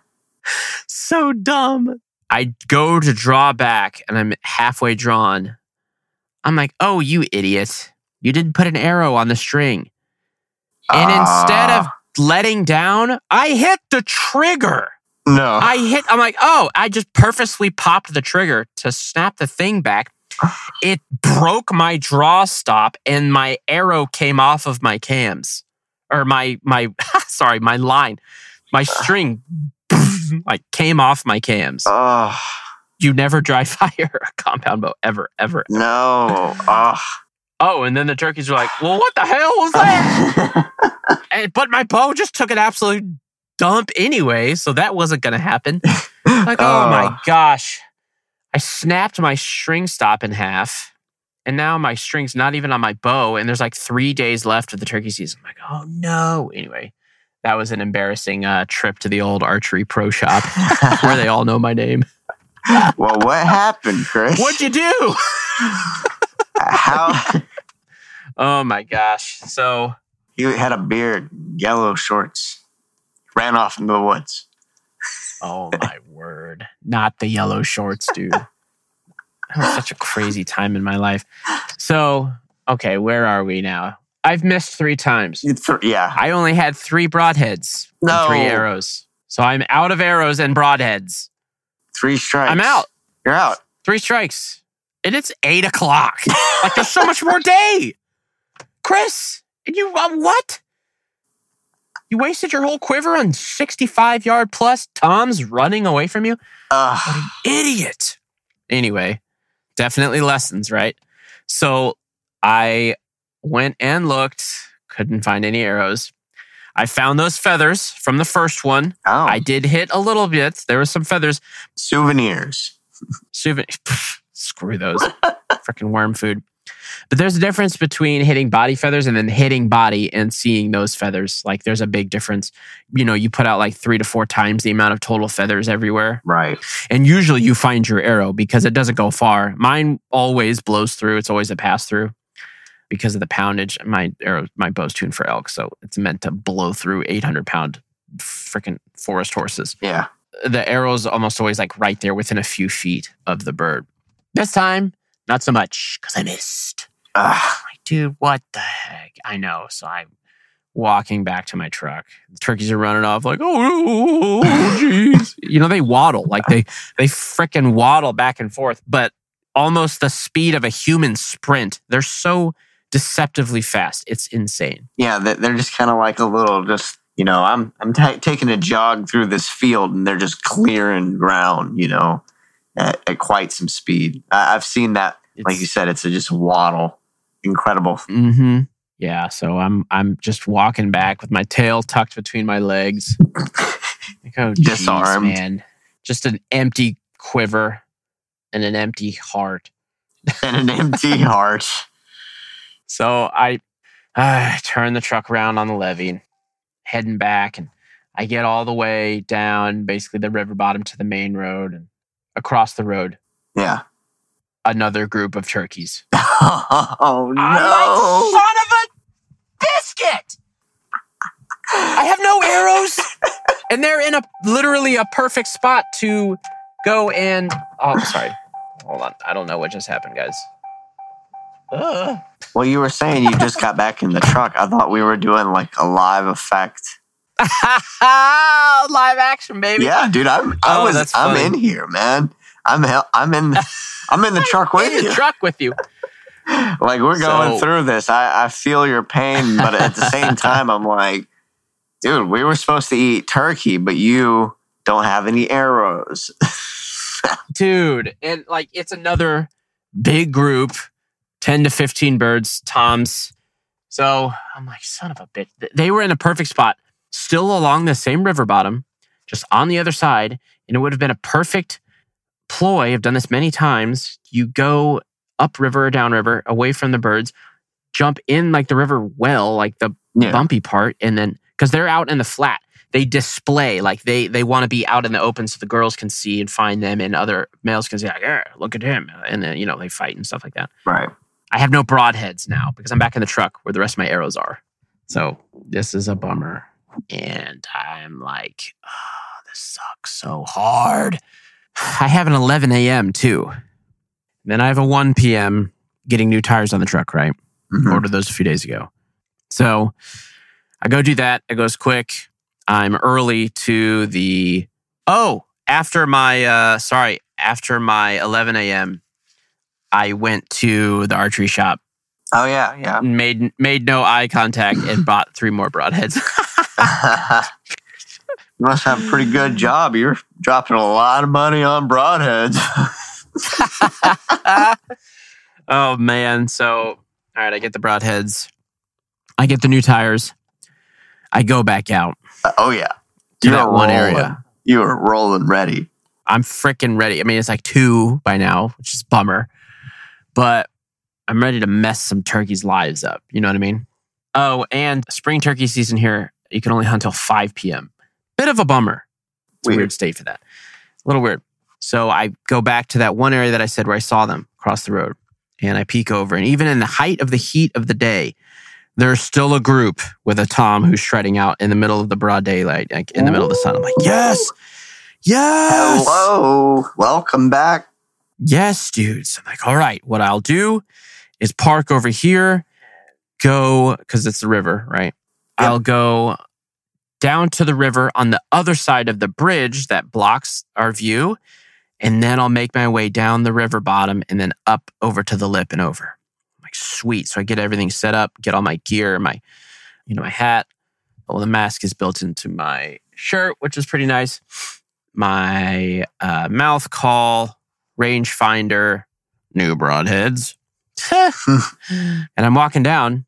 so dumb. I go to draw back and I'm halfway drawn. I'm like, oh, you idiot. You didn't put an arrow on the string. And ah. instead of letting down, I hit the trigger. no, I hit, I'm like, oh, I just purposely popped the trigger to snap the thing back. It broke my draw stop and my arrow came off of my cams or my, my, [LAUGHS] sorry, my line. My string [LAUGHS] like came off my cams. oh You never dry [LAUGHS] fire a compound bow ever, ever. no, oh. Oh, and then the turkeys were like, well, what the hell was that? [LAUGHS] And, but my bow just took an absolute dump anyway, so that wasn't going to happen. [LAUGHS] Like, oh my Oh. gosh. I snapped my string stop in half, and now my string's not even on my bow, and there's like three days left of the turkey season. I'm like, oh no. Anyway, that was an embarrassing uh, trip to the old archery pro shop where they all know my name. Well, what happened, Chris? What'd you do? How Oh my gosh. So he had a beard, yellow shorts, ran off into the woods. Oh my [LAUGHS] word. Not the yellow shorts, dude. That was such a crazy time in my life. So, okay, where are we now? I've missed three times. Yeah, I only had three broadheads, and No. three arrows. So I'm out of arrows and broadheads. Three strikes. I'm out. You're out. Three strikes. And it's eight o'clock. [LAUGHS] like there's so much more day. Chris, and you uh, what? You wasted your whole quiver on 65 yard plus Tom's running away from you? Ugh. idiot. Anyway, definitely lessons, right? So I went and looked, couldn't find any arrows. I found those feathers from the first one. oh, I did hit a little bit. There were some feathers. souvenirs. Souven- [LAUGHS] Screw those. [LAUGHS] Freaking worm food. But there's a difference between hitting body feathers and then hitting body and seeing those feathers. Like there's a big difference. You know, you put out like three to four times the amount of total feathers everywhere. Right. And usually you find your arrow because it doesn't go far. Mine always blows through. It's always a pass through because of the poundage. My arrow, my bow's tuned for elk, so it's meant to blow through 800 pound freaking forest horses. Yeah. The arrow's almost always like right there within a few feet of the bird. This time, not so much because I missed. Ugh. Like, dude, what the heck? I know. So I'm walking back to my truck. The turkeys are running off like, oh, oh, oh, oh jeez. [LAUGHS] you know, they waddle. Like they they freaking waddle back and forth, but almost the speed of a human sprint. They're so deceptively fast. It's insane. Yeah, they- they're just kind of like a little, just you know, I'm I'm ta taking a jog through this field, and they're just clearing ground, you know, at, at quite some speed. I, I've seen that, like you said, it's a just waddle, incredible. Mm-hmm. Yeah. So I'm I'm just walking back with my tail tucked between my legs. Like, oh, [LAUGHS] geez, Disarmed. man. Just an empty quiver and an empty heart. and an empty [LAUGHS] heart. So I uh, turn the truck around on the levee, heading back, and I get all the way down basically the river bottom to the main road and across the road, Yeah. another group of turkeys. [LAUGHS] Oh no! I'm like, son of a biscuit! I have no arrows, and they're in a literally a perfect spot to go and. Oh, sorry. Hold on. I don't know what just happened, guys. Ugh. Well, you were saying you just got back in the truck. I thought we were doing like a live effect. [LAUGHS] Live action, baby. Yeah, dude, I'm I Oh, was I'm in here, man. I'm hel- I'm in I'm in the [LAUGHS] truck with in the you. truck with you. [LAUGHS] Like we're going So- through this. I I feel your pain, but at the same time, I'm like, dude, we were supposed to eat turkey, but you don't have any arrows. dude and like it's another big group 10 to 15 birds toms. So i'm like son of a bitch. They were in a perfect spot still along the same river bottom just on the other side and it would have been a perfect ploy. I've done this many times. You go upriver or downriver away from the birds jump in like the river well like the Yeah. bumpy part and then because they're out in the flat they display like they they want to be out in the open so the girls can see and find them and other males can see like, yeah look at him and then you know they fight and stuff like that. Right. I have no broadheads now because i'm back in the truck where the rest of my arrows are so this is a bummer and i'm like oh, this sucks so hard i have an 11 a.m too then i have a 1 p.m getting new tires on the truck right Mhm. ordered those a few days ago. So I go do that. It goes quick. I'm early to the oh after my uh sorry after my 11 a.m. I went to the archery shop, Oh yeah, yeah. made made no eye contact, and [LAUGHS] bought three more broadheads. you [LAUGHS] must have a pretty good job. You're dropping a lot of money on broadheads. [LAUGHS] oh man! So all right, I get the broadheads. I get the new tires. I go back out oh yeah. to You're that one area. You were rolling ready. I'm freaking ready. I mean, it's like two by now, which is bummer, but I'm ready to mess some turkeys' lives up. You know what I mean? Oh, and spring turkey season here, you can only hunt till 5 p.m. Bit of a bummer. It's Weird. a weird state for that. A little weird. So I go back to that one area that I said where I saw them across the road and I peek over. And even in the height of the heat of the day, there's still a group with a Tom who's shredding out in the middle of the broad daylight, like in the middle of the sun. I'm like, yes, yes. Hello, welcome back. Yes, dudes. I'm like, all right, what I'll do is park over here, go, because it's the river, right? Yep. I'll go down to the river on the other side of the bridge that blocks our view. And then I'll make my way down the river bottom and then up over to the lip and over. I'm like, sweet. So I get everything set up, get all my gear, my, you know, my hat. Well, the mask is built into my shirt, which is pretty nice. My uh, mouth call, rangefinder, new broadheads. [LAUGHS] and I'm walking down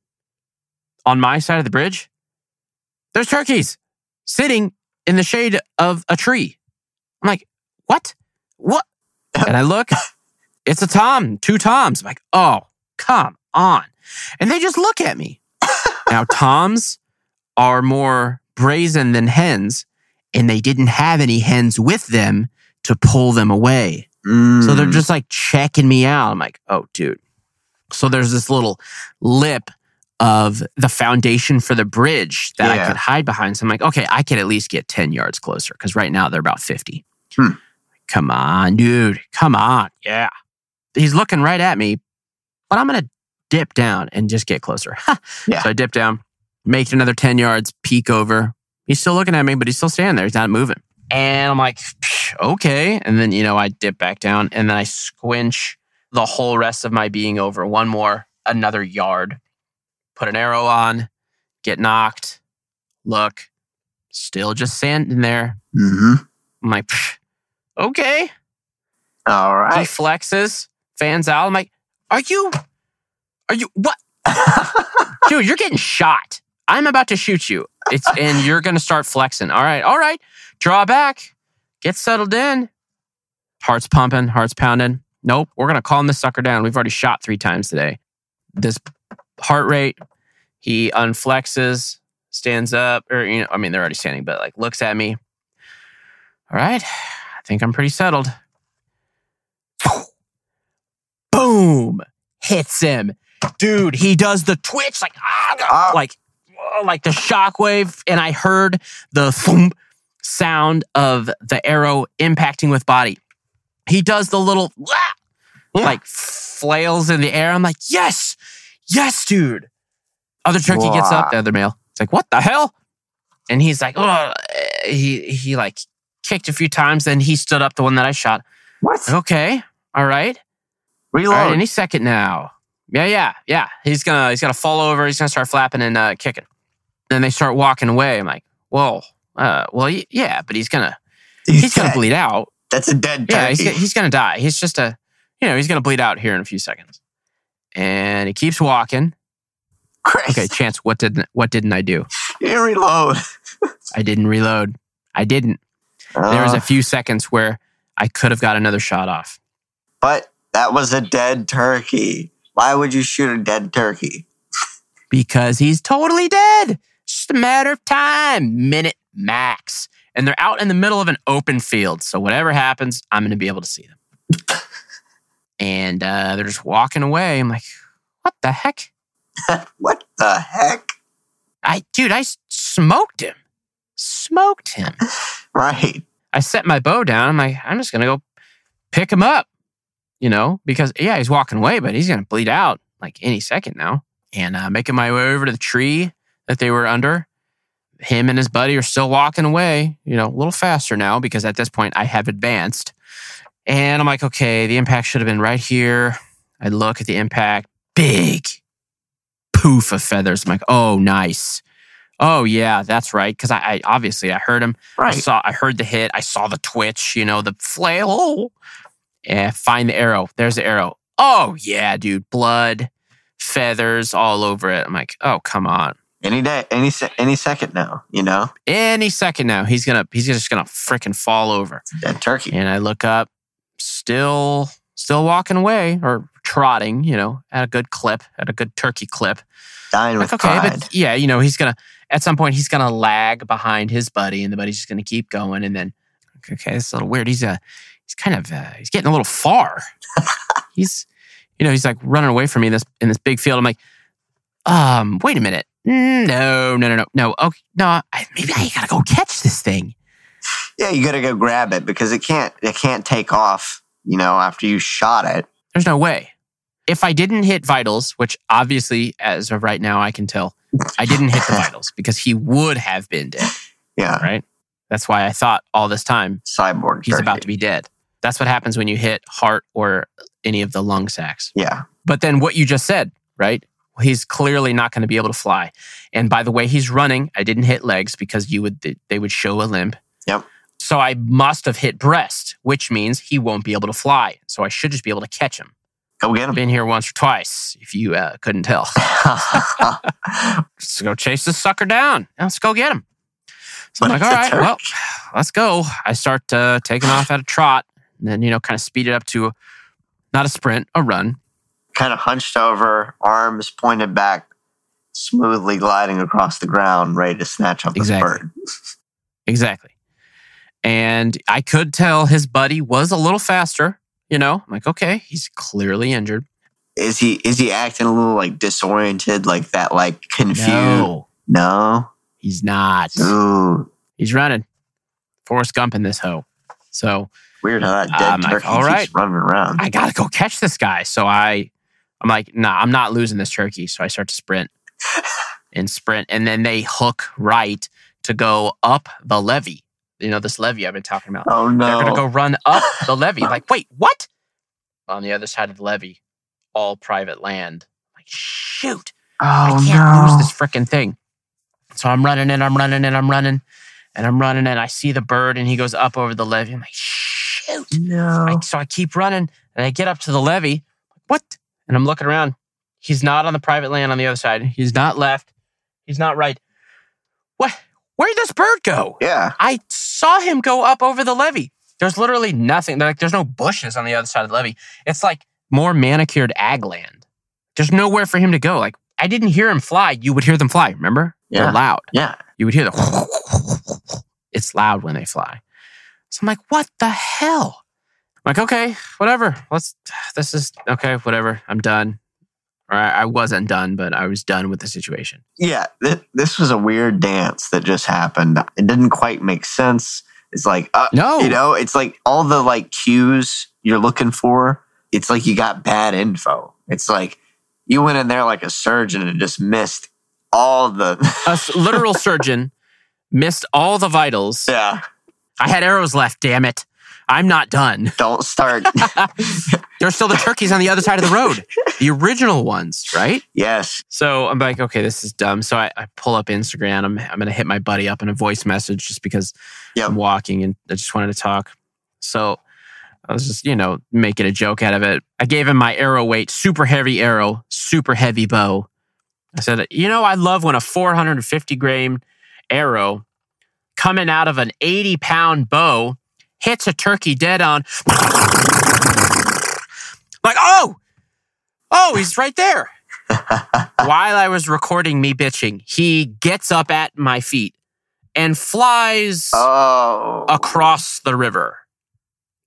on my side of the bridge. There's turkeys sitting in the shade of a tree. I'm like, what? What? And I look, it's a Tom, two Toms. I'm like, oh, come on. And they just look at me. now, Toms are more brazen than hens, and they didn't have any hens with them to pull them away. So they're Mm. just like checking me out. I'm like, oh, dude. So there's this little lip of the foundation for the bridge that I could hide behind. So I'm like, okay, I could at least get 10 yards closer because right now they're about 50. Hmm. Come on, dude. Come on. Yeah. He's looking right at me, but I'm going to dip down and just get closer. [LAUGHS] Yeah. So I dip down, make another 10 yards, peek over. He's still looking at me, but he's still standing there. He's not moving. And I'm like, okay. And then, you know, I dip back down and then I squinch the whole rest of my being over one more, another yard, put an arrow on, get nocked, look, still just standing there. Mm-hmm. I'm like, "Psh, okay. All right. He flexes, fans out. I'm like, are you, are you, what? [LAUGHS] Dude, you're getting shot. I'm about to shoot you. It's and you're gonna start flexing. All right, all right. Draw back. Get settled in. Heart's pumping, heart's pounding. Nope, we're gonna calm this sucker down. We've already shot three times today. This heart rate, he unflexes, stands up, or you know, I mean, they're already standing, but like looks at me. All right, I think I'm pretty settled. Boom! Hits him. Dude, he does the twitch like ah, Ah. like like the shockwave, and I heard the thump sound of the arrow impacting with body. He does the little Yeah. like flails in the air. I'm like, yes, yes, dude. Other turkey gets up, the other male. It's like, what the hell? And he's like, oh, he he like kicked a few times, then he stood up, the one that I shot. What? Okay, all right. Reload. right, any second now. Yeah, yeah, yeah. He's gonna he's gonna fall over. He's gonna start flapping and uh, kicking. Then they start walking away. I'm like, whoa, uh, well, yeah, but he's gonna he's gonna bleed out. That's a dead turkey. Yeah, he's, gonna- he's gonna die. He's just a you know he's gonna bleed out here in a few seconds. And he keeps walking. Christ. Okay, Chance, what did what didn't I do? You reload. I didn't reload. I didn't. There was Uh, a few seconds where I could have got another shot off. but that was a dead turkey. Why would you shoot a dead turkey? because he's totally dead. It's just a matter of time, minute max. And they're out in the middle of an open field. So whatever happens, I'm going to be able to see them. [LAUGHS] and uh, they're just walking away. I'm like, what the heck? [LAUGHS] What the heck? I, dude, I smoked him. Smoked him. [LAUGHS] Right. I set my bow down. I'm like, I'm just going to go pick him up, you know, because yeah, he's walking away, but he's going to bleed out like any second now. And uh, making my way over to the tree that they were under. Him and his buddy are still walking away, you know, a little faster now because at this point I have advanced. And I'm like, okay, the impact should have been right here. I look at the impact, big poof of feathers. I'm like, oh, nice. Oh yeah, that's right. Because I, I obviously I heard him. I Right. saw, I heard the hit. I saw the twitch. You know, the flail. Yeah, find the arrow. There's the arrow. Oh yeah, dude, blood, feathers all over it. I'm like, oh come on. Any day, any any second now, you know, Any second now, he's gonna he's just gonna freaking fall over. dead turkey. And I look up, still still walking away or trotting, you know, at a good clip, at a good turkey clip. Dying with Like, okay, pride. but yeah, you know, he's gonna at some point he's gonna lag behind his buddy, and the buddy's just gonna keep going, and then okay, it's a little weird. He's uh he's kind of uh, he's getting a little far. [LAUGHS] he's you know he's like running away from me in this in this big field. I'm like, um, wait a minute, no, no, no, no, no. Okay, no, I, maybe I gotta go catch this thing. yeah, you got to go grab it because it can't it can't take off. You know, after you shot it. There's no way. If I didn't hit vitals, which obviously as of right now I can tell, I didn't hit the vitals because he would have been dead. Yeah, Right. That's why I thought all this time cyborg. he's turkey. about to be dead. That's what happens when you hit heart or any of the lung sacs. Yeah, But then what you just said, right? He's clearly not going to be able to fly. And by the way he's running, I didn't hit legs because you would they would show a limp. Yep. So I must have hit breast, which means he won't be able to fly. So I should just be able to catch him. go get him. Been here once or twice, if you uh, couldn't tell. [LAUGHS] [LAUGHS] Let's go chase this sucker down. Let's go get him. So I'm like, all right, well, let's go. I start uh, taking off at a trot, and then you know, kind of speed it up to not a sprint, a run. Kind of hunched over, arms pointed back, smoothly gliding across the ground, ready to snatch up this bird. [LAUGHS] Exactly. And I could tell his buddy was a little faster. You know, I'm like, okay, he's clearly injured. Is he is he acting a little like disoriented, like that, like confused? No, No. he's not. Ooh, He's running. Forrest Gump in this hoe. So weird how that dead um, like, turkey all keeps running around. I gotta go catch this guy. So I, I'm like, nah, I'm not losing this turkey. So I start to sprint and sprint, and then they hook right to go up the levee. You know this levee I've been talking about. oh no. They're gonna go run up [LAUGHS] the levee. Like, wait, what? On the other side of the levee, all private land. Like, shoot, oh I can't no! lose this freaking thing. So I'm running and I'm running and I'm running and I'm running and I see the bird and he goes up over the levee. I'm like, shoot. no! I, so I keep running and I get up to the levee. What? And I'm looking around. He's not on the private land on the other side. He's not left. He's not right. What? Where'd this bird go? yeah, I saw him go up over the levee. There's literally nothing. Like there's no bushes on the other side of the levee. It's like more manicured ag land. There's nowhere for him to go. Like I didn't hear him fly. You would hear them fly. Remember? Yeah. They're loud. yeah. You would hear the. [LAUGHS] It's loud when they fly. So I'm like, what the hell? Like, okay, whatever. Let's. This is okay. Whatever. I'm done. Or I, I wasn't done, but I was done with the situation. yeah, th- this was a weird dance that just happened. It didn't quite make sense. It's like, uh, No. you know, it's like all the like cues you're looking for. It's like you got bad info. It's like you went in there like a surgeon and just missed all the. [LAUGHS] a literal surgeon missed all the vitals. yeah, I had arrows left, damn it. I'm not done. [LAUGHS] don't start. [LAUGHS] There's still the turkeys on the other side of the road, the original ones, right? yes, So I'm like, okay, this is dumb. So I, I pull up Instagram. I'm, I'm going to hit my buddy up in a voice message just because Yep. I'm walking and I just wanted to talk. So I was just, you know, making a joke out of it. I gave him my arrow weight, super heavy arrow, super heavy bow. I said, you know, I love when a 450 grain arrow coming out of an 80 pound bow hits a turkey dead on. like, oh, oh, he's right there. [LAUGHS] While I was recording me bitching, he gets up at my feet and flies oh, across the river.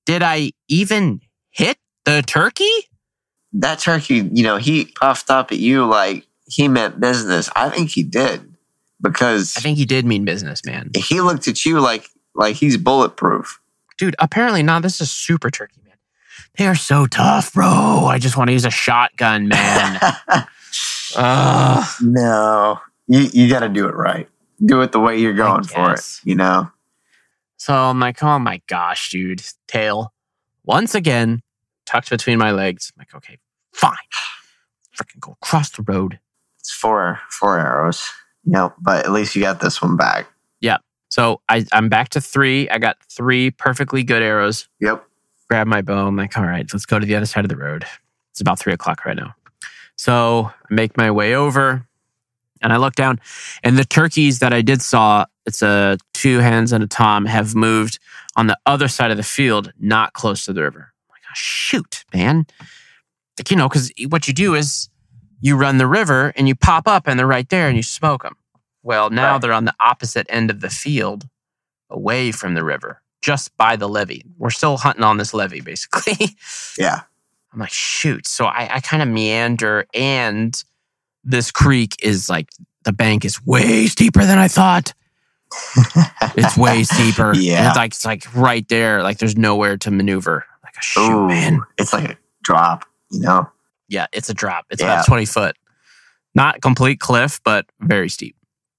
Did I even hit the turkey? that turkey. You know, he puffed up at you like he meant business. I think he did because I think he did mean business, man. he looked at you like like he's bulletproof. Dude, apparently not. This is super turkey, man. They are so tough, bro. I just want to use a shotgun, [LAUGHS] man. Ugh. no, you you got to do it right. Do it the way you're going for it. You know. So I'm like, oh my gosh, dude. Tail once again tucked between my legs. I'm like, okay, fine. Freaking go across the road. It's four four arrows. Yep, but at least you got this one back. So I, I'm back to three. I got three perfectly good arrows. Yep. Grab my bow. I'm like, all right, let's go to the other side of the road. It's about three o'clock right now. So I make my way over And I look down, and the turkeys that I did saw, it's a two hens and a tom, have moved on the other side of the field, not close to the river. I'm like, oh, shoot, man. Like, you know, because what you do is you run the river and you pop up and they're right there and you smoke them. Well, now Right. they're on the opposite end of the field, away from the river, just by the levee. We're still hunting on this levee, basically. [LAUGHS] Yeah. I'm like, shoot. So I, I kind of meander, and this creek is like the bank is way steeper than I thought. [LAUGHS] It's way steeper. Yeah. it's like it's like right there. Like there's nowhere to maneuver. Like a shoot, Ooh, man. It's like a drop, you know? Yeah, it's a drop. It's Yeah. about 20 foot. Not complete cliff, but very steep.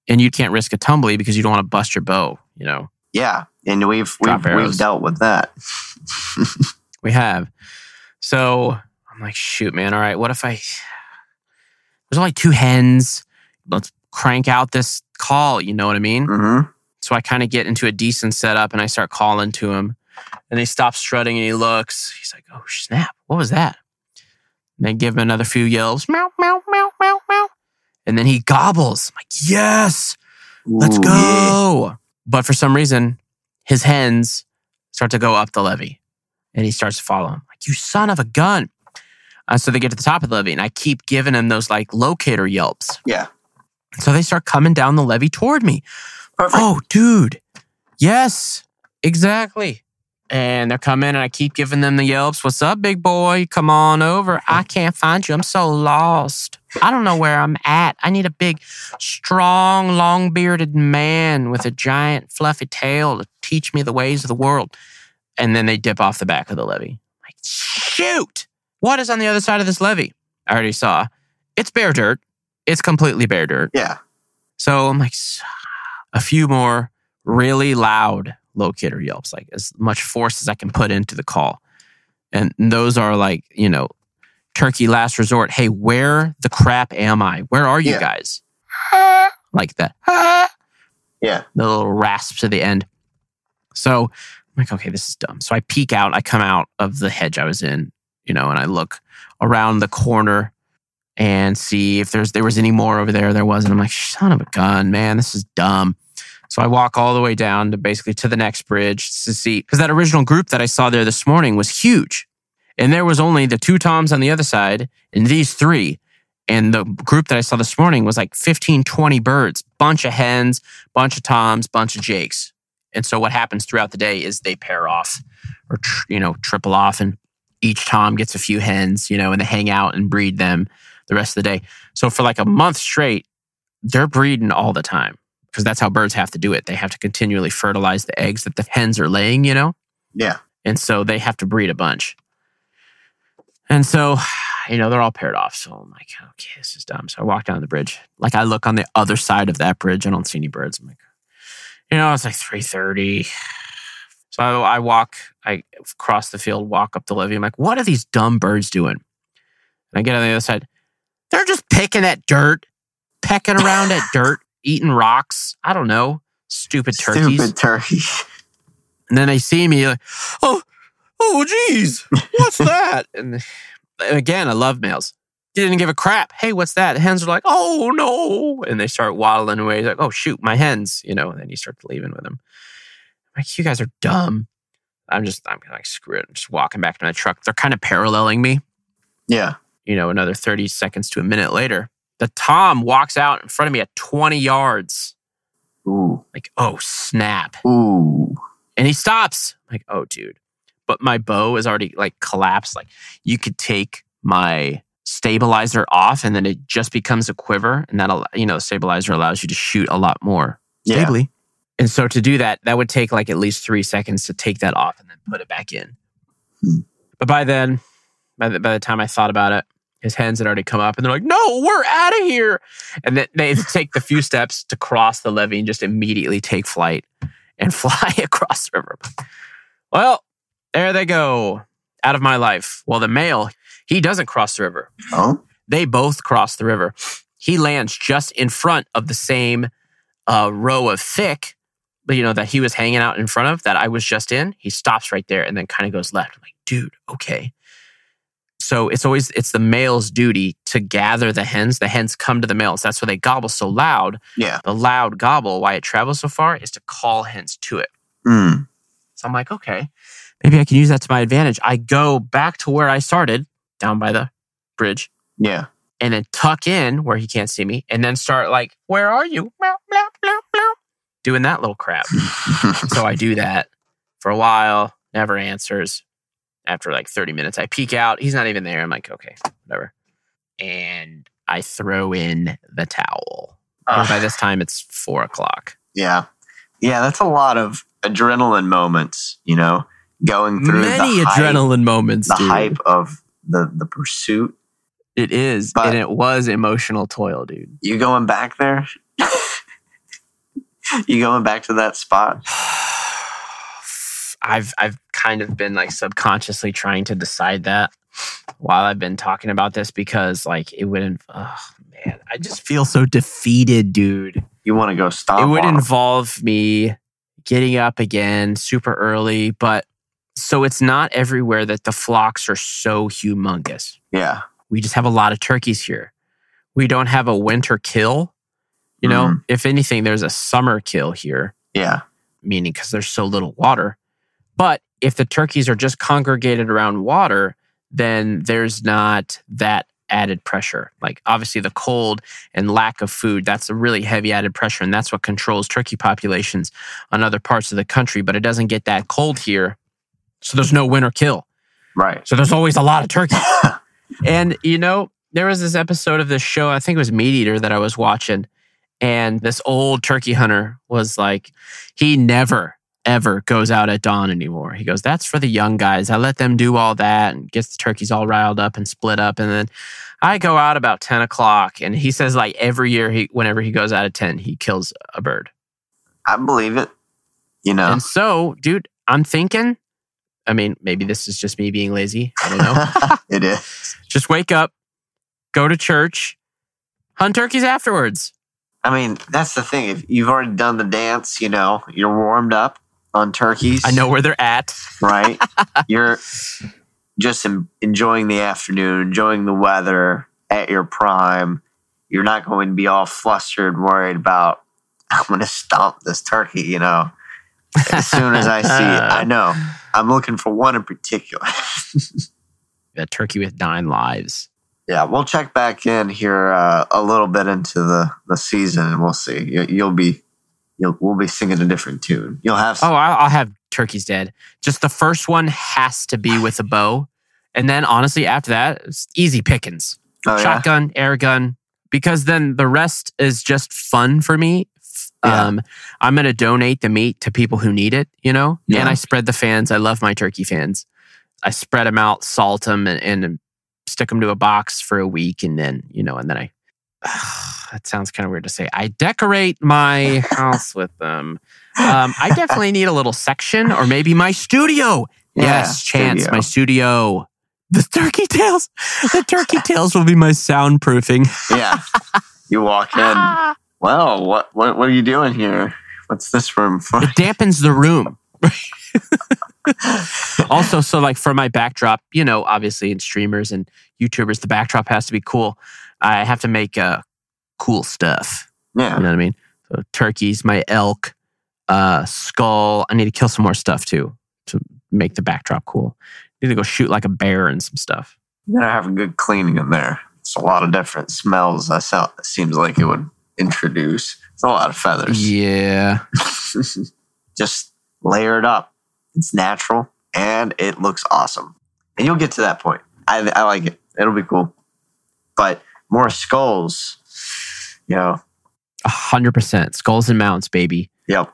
And you can't risk a tumbly because you don't want to bust your bow, you know. Yeah. And we've Drop we've, arrows. we've dealt with that. [LAUGHS] We have. So I'm like, shoot, man. All right, what if I there's only two hens. Let's crank out this call, you know what I mean? hmm So I kind of get into a decent setup and I start calling to him. And he stops strutting and he looks. He's like, oh, snap. What was that? And they give him another few yells. Meow, meow, meow, meow, meow. And then he gobbles. I'm like, yes, let's Ooh, go. But for some reason, his hens start to go up the levee and he starts to follow him. Like, you son of a gun. Uh, so they get to the top of the levee and I keep giving him those like locator yelps. Yeah. So they start coming down the levee toward me. Perfect. Oh, dude. Yes, exactly. And they're coming, and I keep giving them the yelps. What's up, big boy? Come on over. I can't find you. I'm so lost. I don't know where I'm at. I need a big, strong, long bearded man with a giant, fluffy tail to teach me the ways of the world. And then they dip off the back of the levee. Like, shoot. What is on the other side of this levee? I already saw. It's bare dirt. It's completely bare dirt. Yeah. So I'm like, a few more really loud locator yelps, like as much force as I can put into the call. And those are like, you know, turkey last resort. Hey, where the crap am I? Where are you Yeah. guys? [LAUGHS] Like that. [LAUGHS] Yeah. The little rasp to the end. So I'm like, okay, this is dumb. So I peek out, I come out of the hedge I was in, you know, and I look around the corner and see if there's there was any more over there. There wasn't. I'm like, son of a gun, man, this is dumb. So I walk all the way down to basically to the next bridge to see because that original group that I saw there this morning was huge. And there was only the two toms on the other side and these three. And the group that I saw this morning was like 15, 20 birds, bunch of hens, bunch of toms, bunch of jakes. And so what happens throughout the day is they pair off or, tr- you know, triple off and each tom gets a few hens, you know, and they hang out and breed them the rest of the day. So for like a month straight, they're breeding all the time because that's how birds have to do it. They have to continually fertilize the eggs that the hens are laying, you know? Yeah. And so they have to breed a bunch. And so, [SIGHS] you know, they're all paired off. So I'm like, okay, this is dumb. So I walk down the bridge. Like I look on the other side of that bridge. I don't see any birds. I'm like, you know, it's like 3.30. [SIGHS] So I, I walk, I cross the field, walk up the levee. I'm like, what are these dumb birds doing? And I get on the other side. They're just picking at dirt, pecking around at [LAUGHS] dirt, eating rocks. I don't know. Stupid turkeys. [LAUGHS] Stupid turkey. And then they see me like, oh, oh, geez, what's [LAUGHS] that? and again, I love males. Didn't give a crap. Hey, what's that? The hens are like, oh no, and they start waddling away. Like, oh shoot, my hens, you know. And then you start leaving with them. I'm like, you guys are dumb. I'm just, I'm like, screw it. I'm just walking back to my truck. They're kind of paralleling me. Yeah. You know, another 30 seconds to a minute later, the Tom walks out in front of me at 20 yards. Ooh. Like, oh snap. Ooh. and he stops. I'm like, oh, dude. But my bow is already like collapsed. Like you could take my stabilizer off and then it just becomes a quiver. And that'll, you know, stabilizer allows you to shoot a lot more Yeah. stably. And so to do that, that would take like at least three seconds to take that off and then put it back in. Hmm. But by then, by the, by the time I thought about it, his hands had already come up and they're like, no, we're out of here. And then they [LAUGHS] take the few steps to cross the levee and just immediately take flight and [LAUGHS] fly across the river. Well, there they go out of my life. Well, the male, he doesn't cross the river. Oh. They both cross the river. He lands just in front of the same uh, row of thick, you know, that he was hanging out in front of that I was just in. He stops right there and then kind of goes left. I'm like, dude, okay. So it's always it's the male's duty to gather the hens. The hens come to the males. That's why they gobble so loud. Yeah. The loud gobble, why it travels so far, is to call hens to it. Mm. So I'm like, okay, maybe I can use that to my advantage. I go back to where I started, down by the bridge, Yeah. and then tuck in where he can't see me, and then start like, where are you? Doing that little crap. [LAUGHS] so I do that for a while, never answers. After like 30 minutes, I peek out. He's not even there. I'm like, okay, whatever. And I throw in the towel. And by this time, it's four o'clock. yeah. Yeah. That's a lot of adrenaline moments, you know, going through Many the hype, adrenaline moments, the dude. hype of the, the pursuit. It is, But- and it was emotional toil, dude. You going back there? [LAUGHS] you going back to that spot? [SIGHS] [SIGHS] [SIGHS] I've I've kind of been like subconsciously trying to decide that while I've been talking about this because like it wouldn't. oh man I just feel so defeated dude You want to go stop? it would 'em. involve me getting up again super early but so it's not everywhere that the flocks are so humongous Yeah. we just have a lot of turkeys here we don't have a winter kill you know Mhm. if anything there's a summer kill here Yeah. meaning because there's so little water. But if the turkeys are just congregated around water, then there's not that added pressure. Like obviously the cold and lack of food, that's a really heavy added pressure. And that's what controls turkey populations on other parts of the country. But it doesn't get that cold here. So there's no winter kill. Right. So there's always a lot of turkeys. [LAUGHS] and you know, there was this episode of this show, I think it was Meat Eater that I was watching, and this old turkey hunter was like, he never ever goes out at dawn anymore. He goes, That's for the young guys. I let them do all that and gets the turkeys all riled up and split up. And then I go out about 10 o'clock. And he says like every year he whenever he goes out at 10, he kills a bird. I believe it. You know. And so, dude, I'm thinking, I mean, maybe this is just me being lazy. I don't know. [LAUGHS] it is. Just wake up, go to church, hunt turkeys afterwards. I mean, that's the thing. If you've already done the dance, you know, you're warmed up on turkeys. I know where they're at. right? [LAUGHS] you're just enjoying the afternoon, enjoying the weather at your prime. You're not going to be all flustered, worried about, [LAUGHS] I'm going to stomp this turkey, you know. As soon as I see it, I know. I'm looking for one in particular. [LAUGHS] A turkey with nine lives. yeah, we'll check back in here uh, a little bit into the, the season and we'll see. You, you'll be, you'll, we'll be singing a different tune. You'll have Oh, I'll, I'll have turkeys dead. Just the first one has to be with a bow. And then honestly, after that, it's easy pickings. oh, yeah? Shotgun, air gun. Because then the rest is just fun for me. Yeah. Um, I'm going to donate the meat to people who need it, you know? Yeah. And I spread the fans. I love my turkey fans. I spread them out, salt them, and, and stick them to a box for a week. And then, you know, and then I, [SIGHS] that sounds kind of weird to say. I decorate my house with them. Um, I definitely need a little section or maybe my studio. Yeah, yes, Chance, studio. my studio. The turkey tails. The turkey tails will be my soundproofing. Yeah. You walk in. [LAUGHS] Well, what, what what are you doing here? What's this room for? It dampens the room. [LAUGHS] also, so like for my backdrop, you know, obviously in streamers and YouTubers, the backdrop has to be cool. I have to make uh, cool stuff. Yeah. You know what I mean? So turkeys, my elk, uh, skull. I need to kill some more stuff too to make the backdrop cool. need to go shoot like a bear and some stuff. You gotta have a good cleaning in there. It's a lot of different smells. That sound, it seems like it would introduce. It's a lot of feathers. Yeah. [LAUGHS] Just layer it up. It's natural and it looks awesome. And you'll get to that point. I, I like it. It'll be cool. But more skulls. Know. A hundred percent. Skulls and mounts, baby. Yep.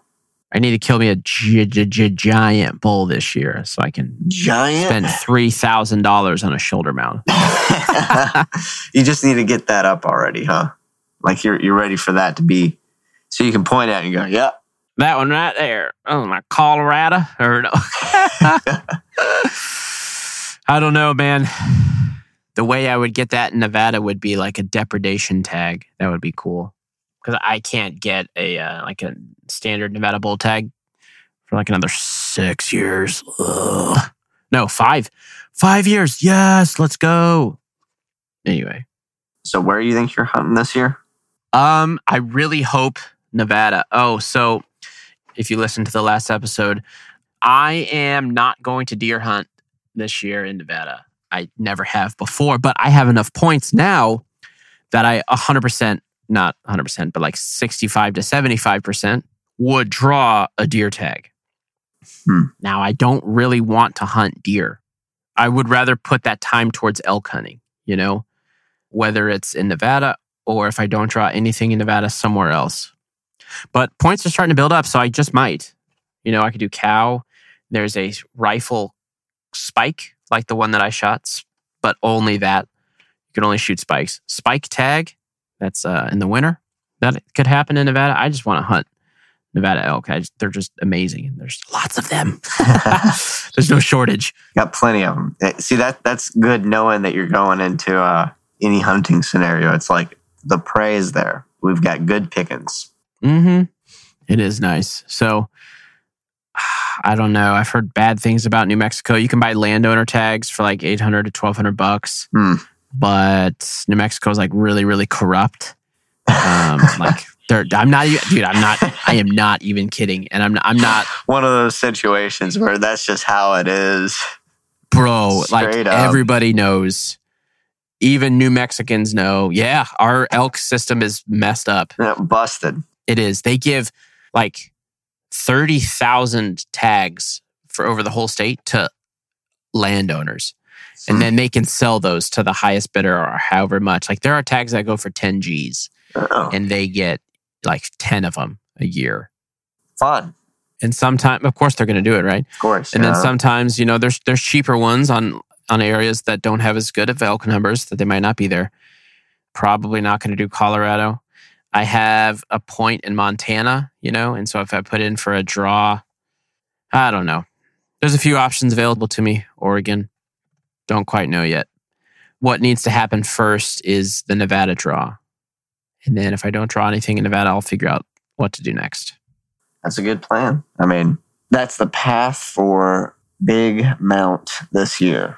I need to kill me a gi- gi- gi- giant bull this year so I can Giant. spend three thousand dollars on a shoulder mount. [LAUGHS] [LAUGHS] you just need to get that up already, huh? Like you're you're ready for that to be so you can point at it and go, Yep. That one right there. Oh my Colorado or no. [LAUGHS] I don't know, man. The way I would get that in Nevada would be like a depredation tag. That would be cool because I can't get a uh, like a standard Nevada bull tag for like another six years. Ugh. No, five, Five years. Yes, let's go. Anyway, So where do you think you're hunting this year? um, I really hope Nevada. Oh, so if you listen to the last episode, I am not going to deer hunt this year in Nevada. I never have before, but I have enough points now that I 100%, not 100%, but like 65 to 75% would draw a deer tag. Hmm. Now, I don't really want to hunt deer. I would rather put that time towards elk hunting, you know, whether it's in Nevada or if I don't draw anything in Nevada, somewhere else. But points are starting to build up, so I just might. You know, I could do cow. There's a rifle spike, like the one that I shot, but only that. You can only shoot spikes. Spike tag, that's uh, in the winter. That could happen in Nevada. I just want to hunt Nevada elk. Just, they're just amazing. There's lots of them. [LAUGHS] There's no shortage. Got plenty of them. See that that's good knowing that you're going into uh, any hunting scenario. It's like the prey is there. We've got good pickings. Mm-hmm. It is nice. So I don't know. I've heard bad things about New Mexico. You can buy landowner tags for like 800 to 1200 bucks. Hmm. But New Mexico is like really, really corrupt. Um, [LAUGHS] like they're, I'm not even, dude, I'm not, I am not even kidding. And I'm, I'm not, One of those situations where that's just how it is. bro, like up. everybody knows. Even New Mexicans know, yeah, our elk system is messed up. Yeah, busted. It is. They give like 30,000 tags for over the whole state to landowners. And then they can sell those to the highest bidder or however much. Like there are tags that go for 10 G's Oh, and they get like 10 of them a year. fun. And sometimes, of course, they're going to do it, right? Of course. And then sometimes, you know, there's there's cheaper ones on on areas that don't have as good of elk numbers that they might not be there. Probably not going to do Colorado. I have a point in Montana, you know, and so if I put in for a draw, I don't know. There's a few options available to me. Oregon, don't quite know yet. What needs to happen first is the Nevada draw, and then if I don't draw anything in Nevada, I'll figure out what to do next. That's a good plan. I mean, that's the path for Big Mount this year.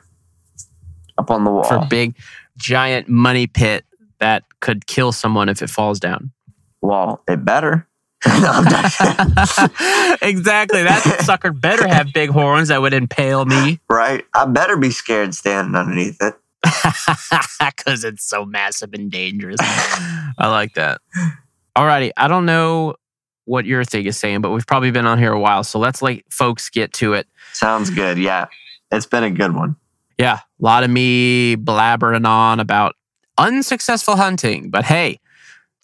Up on the wall. for big, giant money pit that could kill someone if it falls down. well, it better. [LAUGHS] No, I'm not- [LAUGHS] exactly. That sucker better have big horns that would impale me right? I better be scared standing underneath it. [LAUGHS] because it's so massive and dangerous. I like that. Alrighty. I don't know what your thing is saying, but we've probably been on here a while. So let's let folks get to it. Sounds good. Yeah. It's been a good one. Yeah. A lot of me blabbering on about unsuccessful hunting, but hey,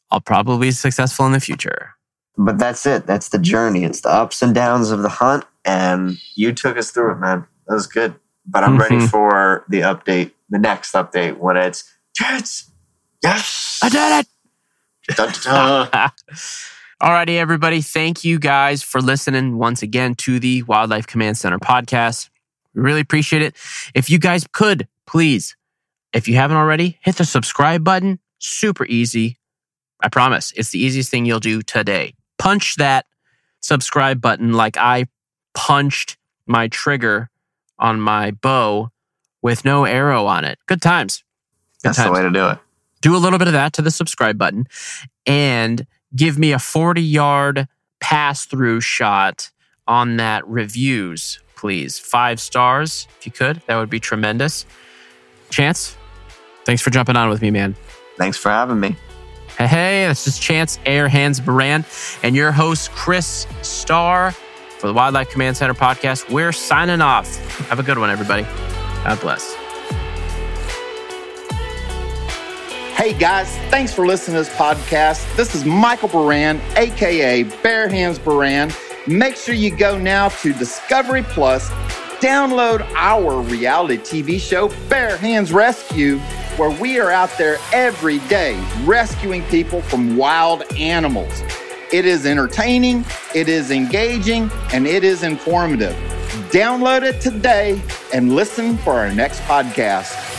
I'll probably be successful in the future. But that's it. That's the journey. It's the ups and downs of the hunt. And you took us through it, man. That was good. But I'm ready Mhm. for the update, the next update when it's Jets. Yes. I did it. Dun, dun, dun. [LAUGHS] Alrighty, everybody. Thank you guys for listening once again to the Wildlife Command Center podcast. We really appreciate it. If you guys could, please, if you haven't already, hit the subscribe button. Super easy. I promise. It's the easiest thing you'll do today. Punch that subscribe button like I punched my trigger on my bow with no arrow on it. Good times. Good That's the times way to do it. do a little bit of that to the subscribe button and give me a 40 yard pass through shot on that reviews, please. Five stars, if you could. That would be tremendous. Chance, thanks for jumping on with me, man. Thanks for having me. Hey, hey, this is Chance Air Hands Baran and your host, Chris Starr for the Wildlife Command Center podcast. We're signing off. Have a good one, everybody. God bless. Hey guys, thanks for listening to this podcast. This is Michael Baran, aka Bare Hands Baran. Make sure you go now to Discovery Plus, download our reality TV show, Bare Hands Rescue, where we are out there every day rescuing people from wild animals. It is entertaining, it is engaging, and it is informative. Download it today and listen for our next podcast.